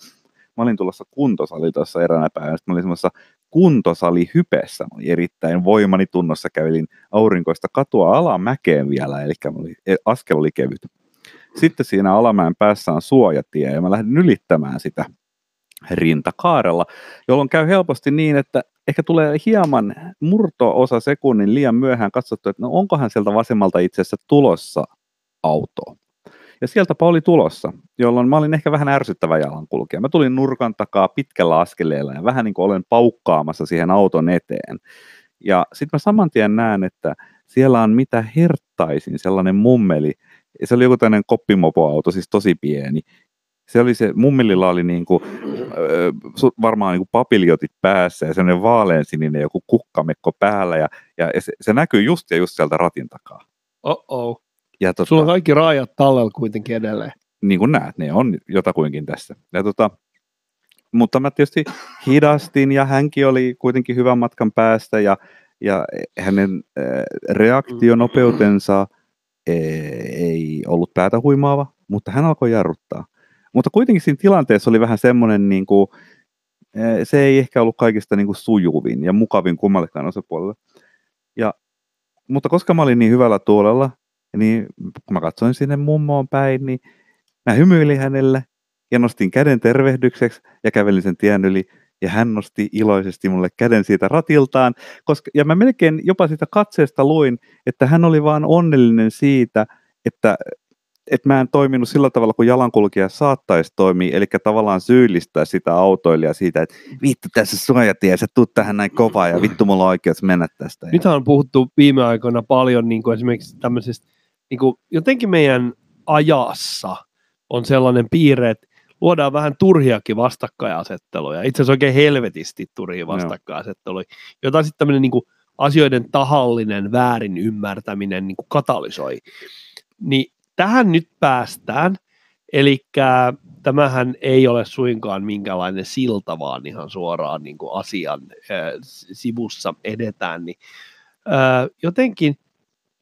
mä olin tulossa kuntosali tuossa eräänä päivänä, sitten mä olin semmoisessa kuntosali hypessä, mä olin erittäin voimani tunnossa, kävelin aurinkoista katua alamäkeen vielä, eli mä e, askel oli kevyt. Sitten siinä alamäen päässä on suojatie, ja mä lähdin ylittämään sitä rintakaarella, jolloin käy helposti niin, että ehkä tulee hieman murto-osa sekunnin liian myöhään katsottu, että no onkohan sieltä vasemmalta itse asiassa tulossa auto. Ja sieltäpä oli tulossa, jolloin mä olin ehkä vähän ärsyttävä jalankulkija. Mä tulin nurkan takaa pitkällä askeleella ja vähän niin kuin olen paukkaamassa siihen auton eteen. Ja sitten mä saman tien näen, että siellä on mitä herttaisin sellainen mummeli. Se oli joku tämmöinen koppimopoauto, siis tosi pieni se oli se, mummelilla oli niin kuin, varmaan niin kuin papiljotit päässä ja sellainen vaaleansininen joku kukkamekko päällä ja, ja se, se näkyy just ja just sieltä ratin takaa. Oh-oh. Ja tota, Sulla on kaikki raajat tallella kuitenkin edelleen. niin kuin näet, ne on jotakuinkin tässä. Ja tota, mutta mä tietysti hidastin ja hänkin oli kuitenkin hyvän matkan päästä ja, ja hänen äh, reaktionopeutensa äh, ei ollut päätä huimaava, mutta hän alkoi jarruttaa. Mutta kuitenkin siinä tilanteessa oli vähän semmoinen, niin kuin, eh, se ei ehkä ollut kaikista niin kuin sujuvin ja mukavin kummallekaan osapuolelle. Ja, mutta koska mä olin niin hyvällä tuolella, niin kun mä katsoin sinne mummoon päin, niin mä hymyilin hänelle ja nostin käden tervehdykseksi ja kävelin sen tien yli. Ja hän nosti iloisesti mulle käden siitä ratiltaan, koska, ja mä melkein jopa sitä katseesta luin, että hän oli vaan onnellinen siitä, että että mä en toiminut sillä tavalla, kuin jalankulkija saattaisi toimia, eli tavallaan syyllistää sitä autoilijaa siitä, että vittu tässä suojatie, sä tuut tähän näin kovaa ja vittu mulla on oikeus mennä tästä. Nyt on puhuttu viime aikoina paljon niin kuin esimerkiksi tämmöisestä, niin kuin jotenkin meidän ajassa on sellainen piirre, että luodaan vähän turhiakin vastakkainasetteluja, itse asiassa oikein helvetisti turhia vastakkainasetteluja, jota sitten tämmöinen niin kuin asioiden tahallinen väärin ymmärtäminen niin kuin katalysoi. Niin tähän nyt päästään, eli tämähän ei ole suinkaan minkälainen silta, vaan ihan suoraan niin kuin asian äh, sivussa edetään, niin äh, jotenkin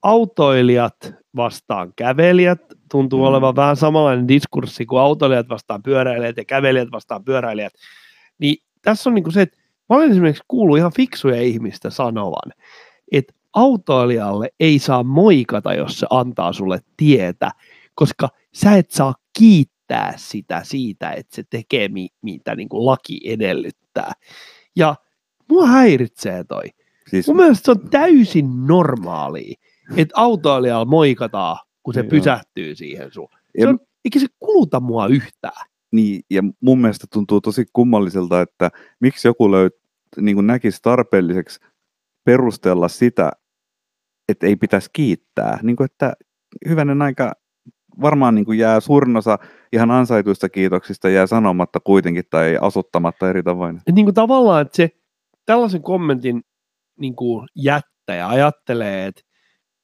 autoilijat vastaan kävelijät tuntuu mm. olevan vähän samanlainen diskurssi kuin autoilijat vastaan pyöräilijät ja kävelijät vastaan pyöräilijät, niin tässä on niin kuin se, että mä olen esimerkiksi kuullut ihan fiksuja ihmistä sanovan, että autoilijalle ei saa moikata, jos se antaa sulle tietä, koska sä et saa kiittää sitä siitä, että se tekee mi- mitä niin kuin laki edellyttää. Ja mua häiritsee toi. Siis... Mun mielestä se on täysin normaalia, että autoilijalla moikataan, kun se Joo. pysähtyy siihen sun. Se on, eikä se kuluta mua yhtään. Niin, ja mun mielestä tuntuu tosi kummalliselta, että miksi joku löyt, niin näkisi tarpeelliseksi perustella sitä, että ei pitäisi kiittää. Niin kuin, että hyvänen aika varmaan niin kuin jää suurin osa ihan ansaituista kiitoksista jää sanomatta kuitenkin tai asuttamatta eri tavoin. Et niin kuin tavallaan, että se tällaisen kommentin niin kuin jättäjä ajattelee, että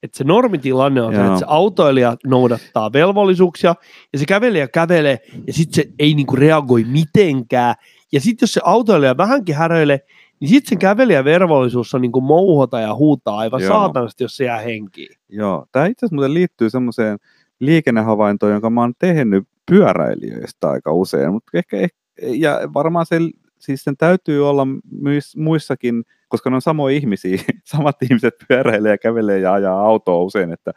että se normitilanne on Joo. se, että se autoilija noudattaa velvollisuuksia ja se kävelijä kävelee ja sitten se ei niinku reagoi mitenkään. Ja sitten jos se autoilija vähänkin häröilee, niin sitten sen kävelijän velvollisuus on niin kuin mouhota ja huutaa aivan Joo. saatanasti, jos se jää henkiin. Joo, tämä itse asiassa liittyy semmoiseen liikennehavaintoon, jonka mä oon tehnyt pyöräilijöistä aika usein, mutta ehkä, ehkä ja varmaan se, siis sen täytyy olla myös muissakin, koska ne on samoja ihmisiä, <laughs> samat ihmiset pyöräilee ja kävelee ja ajaa autoa usein, että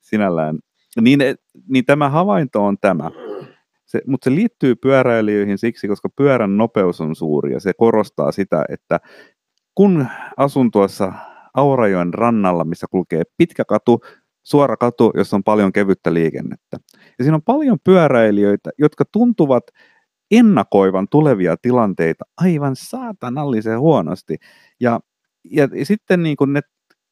sinällään, niin, niin tämä havainto on tämä, se, mutta se liittyy pyöräilijöihin siksi, koska pyörän nopeus on suuri ja se korostaa sitä, että kun asun tuossa Aurajoen rannalla, missä kulkee pitkä katu, suora katu, jossa on paljon kevyttä liikennettä. Ja siinä on paljon pyöräilijöitä, jotka tuntuvat ennakoivan tulevia tilanteita aivan saatanallisen huonosti. Ja, ja, sitten niin kuin ne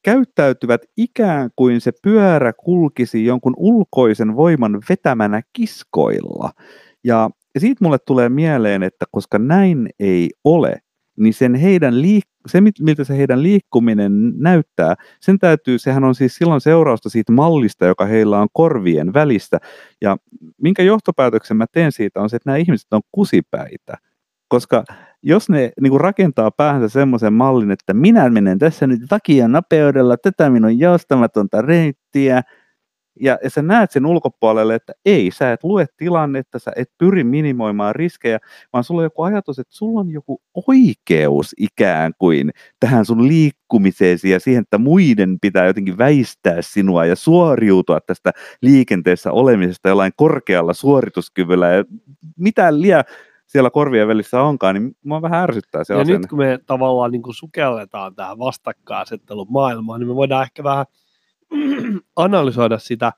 käyttäytyvät ikään kuin se pyörä kulkisi jonkun ulkoisen voiman vetämänä kiskoilla. Ja, siitä mulle tulee mieleen, että koska näin ei ole, niin sen heidän liik- se, miltä se heidän liikkuminen näyttää, sen täytyy, sehän on siis silloin seurausta siitä mallista, joka heillä on korvien välistä. Ja minkä johtopäätöksen mä teen siitä on se, että nämä ihmiset on kusipäitä. Koska jos ne niin kuin rakentaa päähänsä semmoisen mallin, että minä menen tässä nyt takia nopeudella tätä minun joustamatonta reittiä, ja, ja sä näet sen ulkopuolelle, että ei, sä et lue tilannetta, sä et pyri minimoimaan riskejä, vaan sulla on joku ajatus, että sulla on joku oikeus ikään kuin tähän sun liikkumiseesi ja siihen, että muiden pitää jotenkin väistää sinua ja suoriutua tästä liikenteessä olemisesta jollain korkealla suorituskyvyllä. Ja mitä liian siellä korvien välissä onkaan, niin mua vähän ärsyttää se Ja asenne. nyt kun me tavallaan niin kuin sukelletaan tähän vastakkainasettelun maailmaan, niin me voidaan ehkä vähän <clears throat> analysoida sitä.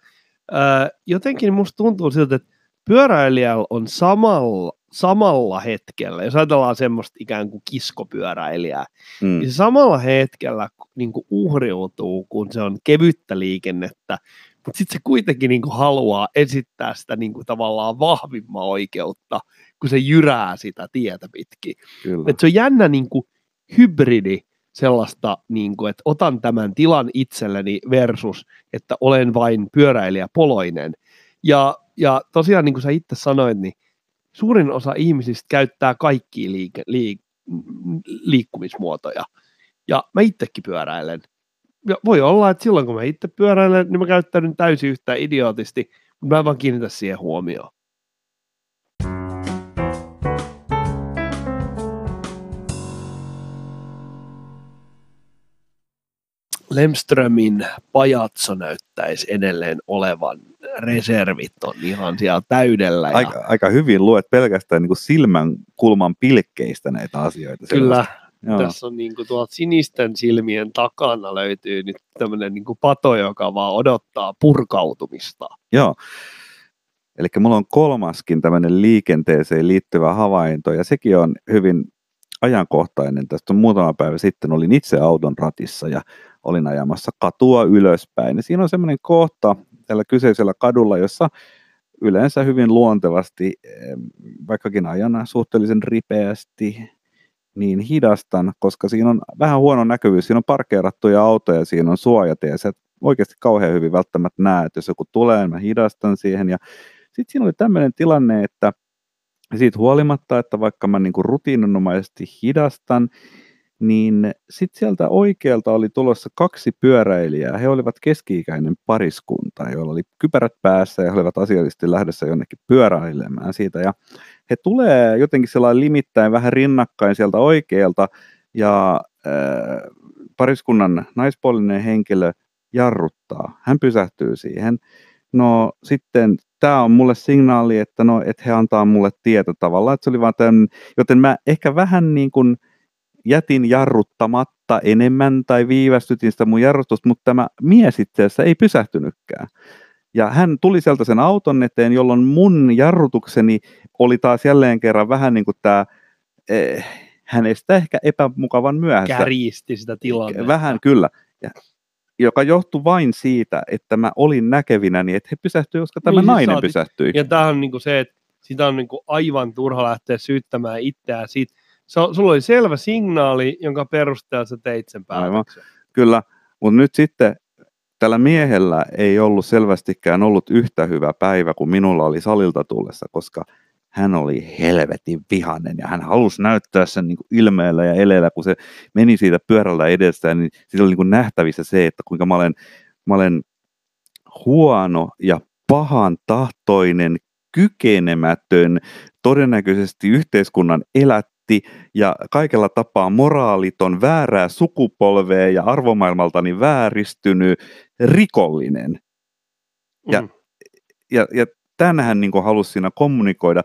Öö, jotenkin musta tuntuu siltä, että pyöräilijällä on samalla, samalla hetkellä, jos ajatellaan semmoista ikään kuin kiskopyöräilijää, Mm. niin se samalla hetkellä niin kuin uhriutuu, kun se on kevyttä liikennettä, mutta sitten se kuitenkin niin kuin haluaa esittää sitä niin kuin tavallaan vahvimman oikeutta, kun se jyrää sitä tietä pitkin. Kyllä. Et se on jännä niin kuin hybridi sellaista, niin kuin, että otan tämän tilan itselleni versus, että olen vain pyöräilijä poloinen. Ja, ja tosiaan niin kuin sä itse sanoit, niin suurin osa ihmisistä käyttää kaikkia liike, liik, liikkumismuotoja. Ja mä itsekin pyöräilen. Ja voi olla, että silloin kun mä itse pyöräilen, niin mä käyttäydyn täysin yhtä idiootisti, mutta mä en vaan kiinnitä siihen huomioon. Lemströmin pajatso näyttäisi edelleen olevan. Reservit on ihan siellä täydellä. Ja Aika, aika hyvin luet pelkästään niin kuin silmän kulman pilkkeistä näitä asioita. kyllä. Joo. tässä on niin kuin tuolta sinisten silmien takana löytyy nyt tämmöinen niin kuin pato, joka vaan odottaa purkautumista. Joo. Eli mulla on kolmaskin tämmöinen liikenteeseen liittyvä havainto, ja sekin on hyvin ajankohtainen. Tästä on muutama päivä sitten, olin itse auton ratissa ja olin ajamassa katua ylöspäin. Ja siinä on semmoinen kohta tällä kyseisellä kadulla, jossa yleensä hyvin luontevasti, vaikkakin ajana suhteellisen ripeästi, niin hidastan, koska siinä on vähän huono näkyvyys. Siinä on parkkeerattuja autoja, siinä on suojat ja sä oikeasti kauhean hyvin välttämättä näe, että jos joku tulee, niin mä hidastan siihen. Ja sitten siinä oli tämmöinen tilanne, että siitä huolimatta, että vaikka mä niinku rutiininomaisesti hidastan, niin sitten sieltä oikealta oli tulossa kaksi pyöräilijää. He olivat keski-ikäinen pariskunta, joilla oli kypärät päässä ja he olivat asiallisesti lähdössä jonnekin pyöräilemään siitä. Ja he tulee jotenkin sellainen limittäin vähän rinnakkain sieltä oikealta ja äh, pariskunnan naispuolinen henkilö jarruttaa. Hän pysähtyy siihen. No sitten tämä on mulle signaali, että, no, että he antaa mulle tietä tavallaan, että se oli vaan tämän, joten mä ehkä vähän niin kuin jätin jarruttamatta enemmän tai viivästytin sitä mun jarrutusta, mutta tämä mies itse asiassa ei pysähtynytkään. Ja hän tuli sieltä sen auton eteen, jolloin mun jarrutukseni oli taas jälleen kerran vähän niin kuin tämä, eh, hänestä ehkä epämukavan myöhässä. Kärjisti sitä tilannetta. Vähän kyllä. Ja, joka johtui vain siitä, että mä olin näkevinäni, että he pysähtyivät, koska tämä Niin, siis nainen saatiin- pysähtyi. Ja tämähän on niinku se, että sitä on niinku aivan turha lähteä syyttämään itseään siitä. Sulla oli selvä signaali, jonka perusteella sä teit sen Aivan. päätöksen. Kyllä, mutta nyt sitten tällä miehellä ei ollut selvästikään ollut yhtä hyvä päivä kuin minulla oli salilta tullessa, koska hän oli helvetin vihanen ja hän halusi näyttää sen niin ilmeellä ja eleellä, kun se meni siitä pyörällä edestään, niin siitä oli niin nähtävissä se, että kuinka mä olen, mä olen huono ja pahan tahtoinen, kykenemätön, todennäköisesti yhteiskunnan elätti ja kaikella tapaa moraaliton, väärää sukupolvea ja arvomaailmaltani vääristynyt rikollinen. Ja- Mm. Ja, ja tämän hän niin halusi siinä kommunikoida.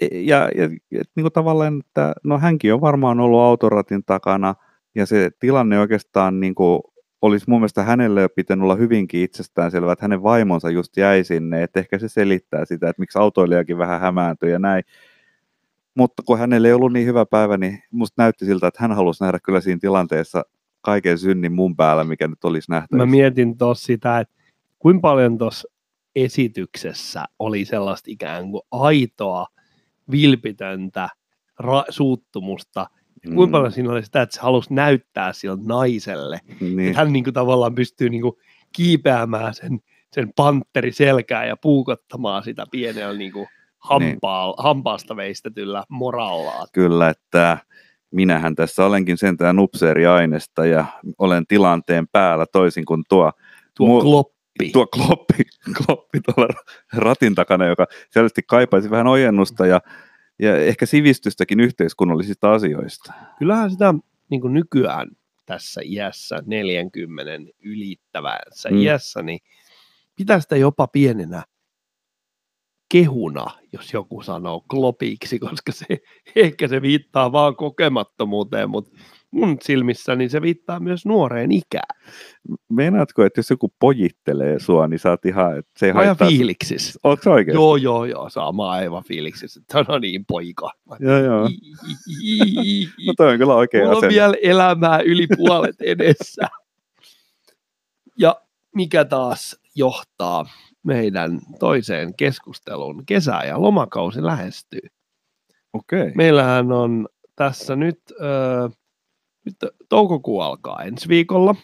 E- Ja, ja et niin kuin tavallaan, että no hänkin on varmaan ollut autoratin takana ja se tilanne oikeastaan niin kuin olisi mun mielestä hänelle jo pitänyt olla hyvinkin itsestäänselvää, että hänen vaimonsa just jäi sinne, että ehkä se selittää sitä, että miksi autoilijakin vähän hämääntyi ja näin. Mutta kun hänellä ei ollut niin hyvä päivä, niin musta näytti siltä, että hän halusi nähdä kyllä siinä tilanteessa kaiken synnin mun päällä, mikä nyt olisi Mä nähtävissä. mietin tuossa sitä, että kuinka paljon tuossa esityksessä oli sellaista ikään kuin aitoa, vilpitöntä ra- suuttumusta. Ja kuinka paljon siinä oli sitä, että se halusi näyttää sille naiselle, niin. että hän niin kuin tavallaan pystyy niin kuin kiipeämään sen, sen pantteri selkään ja puukottamaan sitä pienellä niin kuin hampaa, hampaasta veistetyllä moraallaan. Kyllä, että minähän tässä olenkin sentään upseeriainesta ja olen tilanteen päällä toisin kuin tuo, Tuo Mu- kloppi. tuo kloppi, <laughs> kloppi tuolla ratin takana, joka selvästi kaipaisi vähän ojennusta ja, ja ehkä sivistystäkin yhteiskunnallisista asioista. Kyllähän sitä niin kuin nykyään tässä iässä, 40 ylittävässä mm. iässä, niin pitää sitä jopa pienenä kehuna, jos joku sanoo klopiksi, koska se, <laughs> ehkä se viittaa vaan kokemattomuuteen, mutta mun silmissä niin se viittaa myös nuoreen ikään. Meinaatko, että jos joku pojittelee sua, niin saat ihan, että se Mä haittaa... fiiliksissä. Onko oikein? Joo, joo, joo, sama aivan fiiliksissä. Sano niin, poika. Joo, joo. No toi on kyllä oikein Mulla on asenne. vielä elämää yli puolet <laughs> edessä. Ja mikä taas johtaa meidän toiseen keskusteluun. Kesä ja lomakausi lähestyy. Okei. Meillähän on tässä nyt, äh, nyt toukokuu alkaa ensi viikolla.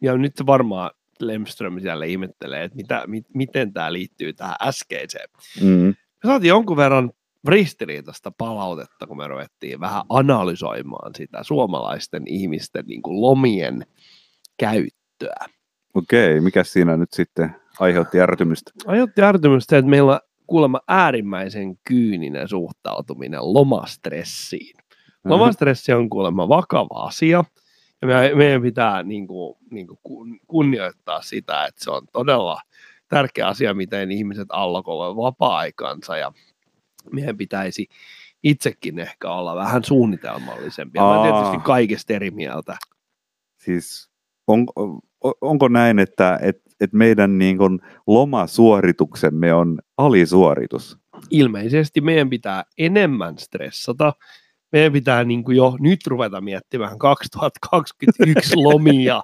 Ja nyt se varmaan Lemström siellä ihmettelee, että mitä, mi, miten tämä liittyy tähän äskeiseen. Mm. Me saatiin jonkun verran ristiriitaista palautetta, kun me ruvettiin vähän analysoimaan sitä suomalaisten ihmisten niin kuin lomien käyttöä. Okei, mikä siinä nyt sitten aiheutti ärtymystä? Aiheutti ärtymystä että meillä on kuulemma äärimmäisen kyyninen suhtautuminen lomastressiin. Lomastressi on kuulemma vakava asia, ja me, meidän pitää niin kuin, niin kuin kun- kunnioittaa sitä, että se on todella tärkeä asia, miten ihmiset allokoivat vapaa-aikansa, ja meidän pitäisi itsekin ehkä olla vähän suunnitelmallisempia. Mä tietysti kaikesta eri mieltä. Siis on, onko näin, että et, et meidän niin kuin lomasuorituksemme on alisuoritus? ilmeisesti meidän pitää enemmän stressata. Meidän pitää niin kuin jo nyt ruveta miettimään 2021 <laughs> lomia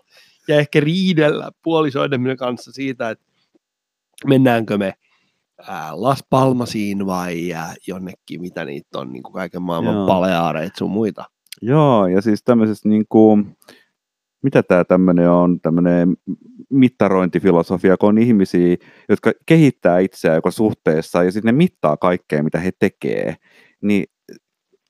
ja ehkä riidellä puolisoidemme kanssa siitä, että mennäänkö me Las Palmasiin vai jonnekin, mitä niitä on, niin kuin kaiken maailman Joo. paleaareita sun muita. Joo, ja siis tämmöisessä niin kuin, mitä tämä tämmöinen on, tämmöinen mittarointifilosofia, kun on ihmisiä, jotka kehittää itseään joko suhteessa ja sitten ne mittaa kaikkea, mitä he tekee, niin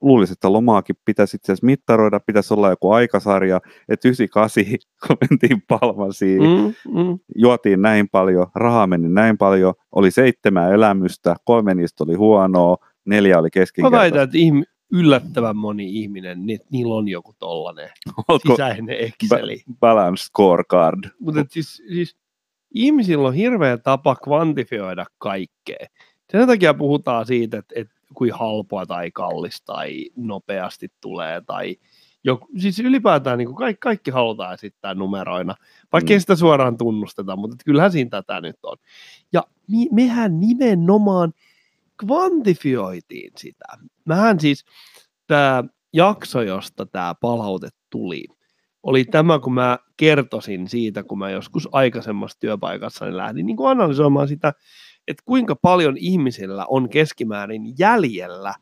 luulisin, että lomaakin pitäisi itse asiassa mittaroida, pitäisi olla joku aikasarja, että 98, <laughs> kun mentiin Palmasiin, mm. Mm, juotiin näin paljon, rahaa meni näin paljon, oli seitsemän elämystä, kolme niistä oli huonoa, neljä oli Mä keskinkertaista. väitän, että ihm- yllättävän moni ihminen, niin, että niillä on joku tollanen Ootko sisäinen Exceli. balance scorecard? Mutta siis, siis ihmisillä on hirveä tapa kvantifioida kaikkea. Sen takia puhutaan siitä, että, että kuin halpoa tai kallista tai nopeasti tulee tai joku, siis ylipäätään niin kuin kaikki, kaikki halutaan esittää numeroina, vaikka Mm. sitä suoraan tunnusteta, mutta kyllähän siinä tätä nyt on. Ja mi, mehän nimenomaan kvantifioitiin sitä. Mähän siis, tämä jakso, josta tämä palaute tuli, oli tämä, kun mä kertosin siitä, kun mä joskus aikaisemmassa työpaikassa niin lähdin niin kuin analysoimaan sitä, että kuinka paljon ihmisillä on keskimäärin jäljellä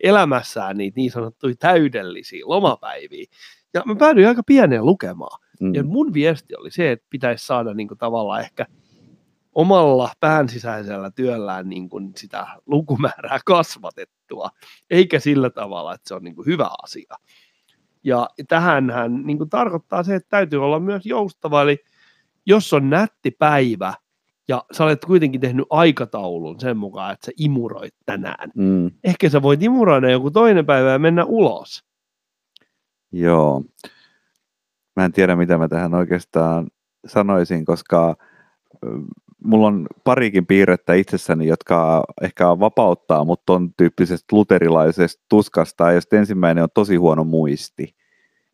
elämässään niitä niin sanottuja täydellisiä lomapäiviä. Ja mä päädyin aika pieneen lukemaan. Mm. Ja mun viesti oli se, että pitäisi saada niin kuin tavallaan ehkä omalla pään sisäisellä työllään niin kuin sitä lukumäärää kasvatettua, eikä sillä tavalla, että se on niin kuin hyvä asia. Ja tähänhän niin kuin tarkoittaa se, että täytyy olla myös joustava, eli jos on nätti päivä ja sä olet kuitenkin tehnyt aikataulun sen mukaan, että sä imuroit tänään, Mm. ehkä sä voit imuroida joku toinen päivä ja mennä ulos. Joo. Mä en tiedä, mitä mä tähän oikeastaan sanoisin, koska mulla on parikin piirrettä itsessäni, jotka ehkä vapauttaa mut ton tyyppisestä luterilaisesta tuskasta, ja ensimmäinen on tosi huono muisti.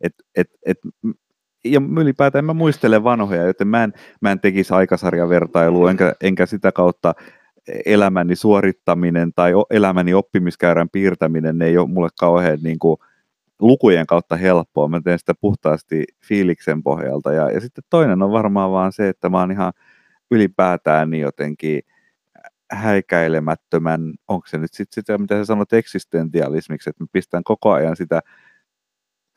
Et, et, et, ja ylipäätään mä muistele vanhoja, joten mä en, mä en tekisi aikasarjavertailua, enkä, enkä sitä kautta elämäni suorittaminen tai elämäni oppimiskäyrän piirtäminen ei ole mulle kauhean niin kuin, lukujen kautta helppoa. Mä teen sitä puhtaasti fiiliksen pohjalta. Ja, ja sitten toinen on varmaan vaan se, että mä oon ihan ylipäätään niin jotenkin häikäilemättömän, onko se nyt sitten sitä, mitä sä sanot eksistentialismiksi, että mä pistän koko ajan sitä,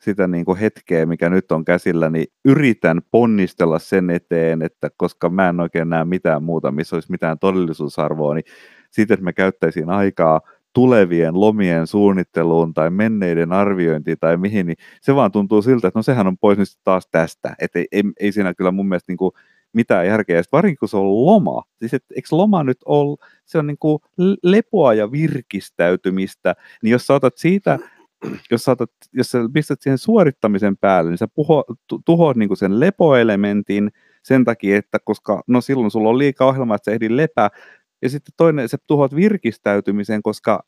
sitä niin kuin hetkeä, mikä nyt on käsillä, niin yritän ponnistella sen eteen, että koska mä en oikein näe mitään muuta, missä olisi mitään todellisuusarvoa, niin siitä, että me käyttäisiin aikaa tulevien lomien suunnitteluun tai menneiden arviointiin tai mihin, niin se vaan tuntuu siltä, että no sehän on pois nyt taas tästä. Että ei, ei, ei siinä kyllä mun mielestä niin kuin mitään järkeä. Ja varsinkin kun se on loma. Siis et, eikö loma nyt ole, se on niin kuin lepoa ja virkistäytymistä, niin jos sä otat siitä <clears throat> jos, saatat, jos sä pistät siihen suorittamisen päälle, niin sä puho, tu, tuhoat niin kuin sen lepoelementin sen takia, että koska no silloin sulla on liikaa ohjelmaa, että sä ehdin lepää, ja sitten toinen, se tuhoat virkistäytymisen, koska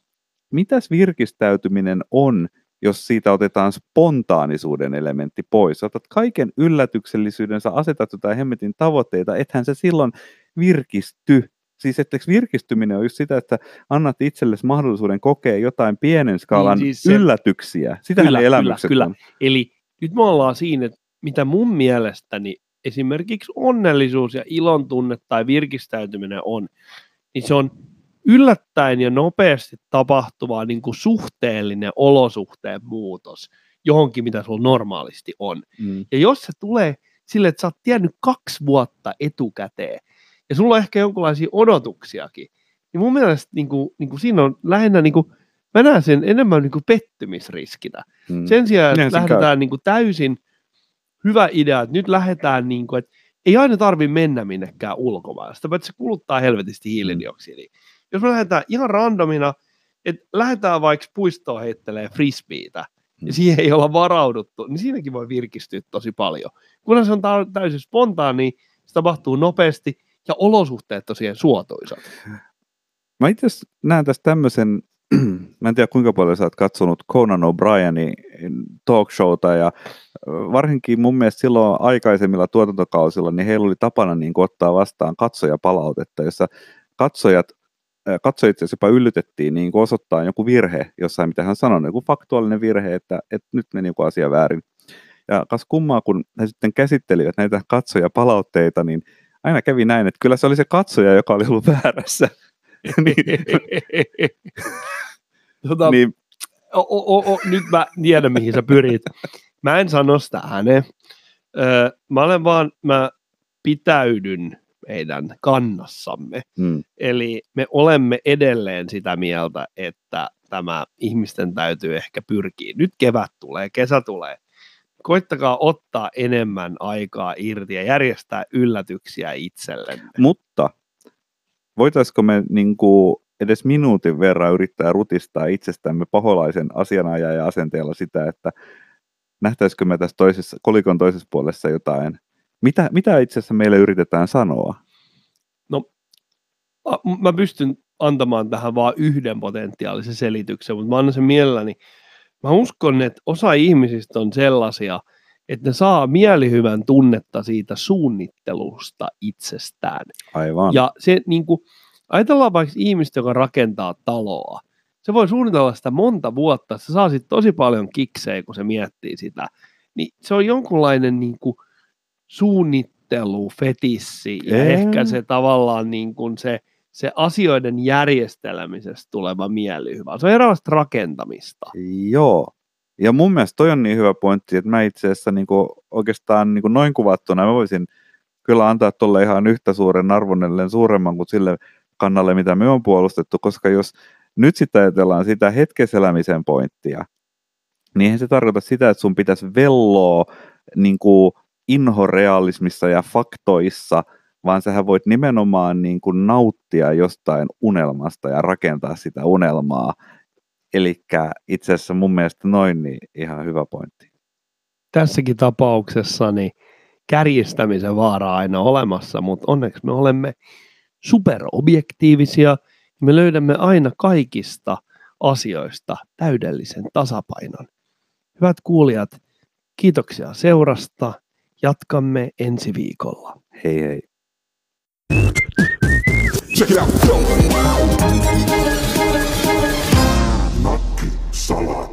mitäs virkistäytyminen on, jos siitä otetaan spontaanisuuden elementti pois. Otat kaiken yllätyksellisyyden, sä asetat jotain hemmetin tavoitteita, ethän se silloin virkisty. Siis etteikö virkistyminen on just sitä, että annat itsellesi mahdollisuuden kokea jotain pienen skaalan niin, siis se, yllätyksiä. Sitä kyllä, elämykset kyllä, on. Kyllä. Eli nyt me ollaan siinä, että mitä mun mielestäni esimerkiksi onnellisuus ja ilon tunne tai virkistäytyminen on, niin se on yllättäen ja nopeasti tapahtuva niin kuin suhteellinen olosuhteen muutos johonkin, mitä sulla normaalisti on. Mm. Ja jos se tulee sille, että sä oot tiennyt kaksi vuotta etukäteen, ja sulla on ehkä jonkinlaisia odotuksiakin, niin mun mielestä niin kuin, niin kuin siinä on lähinnä, niin kuin, mä näen sen enemmän niin kuin pettymysriskinä. Mm. Sen sijaan, että lähdetään niin kuin täysin hyvä idea, että nyt lähdetään, niin kuin, että ei aina tarvi mennä minnekään ulkomaan, sitä se kuluttaa helvetisti hiilidioksidia. Mm. Jos me lähdetään ihan randomina, että lähdetään vaikka puistoon heittelee frisbeitä, mm. ja siihen ei olla varauduttu, niin siinäkin voi virkistyä tosi paljon. Kunhan se on täysin spontaani, se tapahtuu nopeasti, ja olosuhteet tosiaan suotuisat. Mä itse näen tässä tämmöisen, <clears throat> mä en tiedä kuinka paljon sä oot katsonut Conan O'Brienin talk showta ja varsinkin mun mielestä silloin aikaisemmilla tuotantokausilla, niin heillä oli tapana niin ottaa vastaan katsojapalautetta, jossa katsojat katsojat itse jopa yllytettiin niin osoittaa joku virhe jossain, mitä hän sanoi, joku faktuaalinen virhe, että, että nyt meni joku asia väärin. Ja kas kummaa, kun he sitten käsittelivät näitä katsojapalautteita, niin aina kävi näin, että kyllä se oli se katsoja, joka oli ollut väärässä. <laughs> niin, <laughs> tota, niin, o, o, o, nyt mä tiedän, mihin sä pyrit. Mä en sano sitä ääneen. Öö, mä olen vaan, mä pitäydyn meidän kannassamme. Hmm. Eli me olemme edelleen sitä mieltä, että tämä ihmisten täytyy ehkä pyrkiä. Nyt kevät tulee, kesä tulee. Koittakaa ottaa enemmän aikaa irti ja järjestää yllätyksiä itsellemme. Mutta voitaisiko me niin kuin edes minuutin verran yrittää rutistaa itsestämme paholaisen asianajajan asenteella sitä, että nähtäisikö me tässä toisessa, kolikon toisessa puolessa jotain mitä, mitä itse asiassa meille yritetään sanoa? No, mä pystyn antamaan tähän vain yhden potentiaalisen selityksen, mutta mä annan sen mielelläni. Mä uskon, että osa ihmisistä on sellaisia, että ne saa mielihyvän tunnetta siitä suunnittelusta itsestään. Aivan. Ja se niin kuin, ajatellaan vaikka ihmistä, joka rakentaa taloa. Se voi suunnitella sitä monta vuotta, se saa sitten tosi paljon kiksejä, kun se miettii sitä. Niin se on jonkunlainen niin kuin, suunnittelu, fetissi ja Ei. ehkä se tavallaan niin kuin se, se asioiden järjestelemisestä tuleva mielihyvä. Se on eräänlaista rakentamista. Joo. Ja mun mielestä toi on niin hyvä pointti, että mä itse asiassa niin kuin oikeastaan niin kuin noin kuvattuna mä voisin kyllä antaa tuolle ihan yhtä suuren arvon, suuremman kuin sille kannalle, mitä me on puolustettu, koska jos nyt sitten ajatellaan sitä hetkeselämisen pointtia, niin se tarkoita sitä, että sun pitäisi velloa niin kuin inhorealismissa ja faktoissa, vaan sähän voit nimenomaan niin kuin nauttia jostain unelmasta ja rakentaa sitä unelmaa. Eli itse asiassa mun mielestä noin niin ihan hyvä pointti. Tässäkin tapauksessa niin kärjistämisen vaara aina olemassa, mutta onneksi me olemme superobjektiivisia ja me löydämme aina kaikista asioista täydellisen tasapainon. Hyvät kuulijat, kiitoksia seurasta Jatkamme ensi viikolla. Hei hei. Check it out. Natti Salat.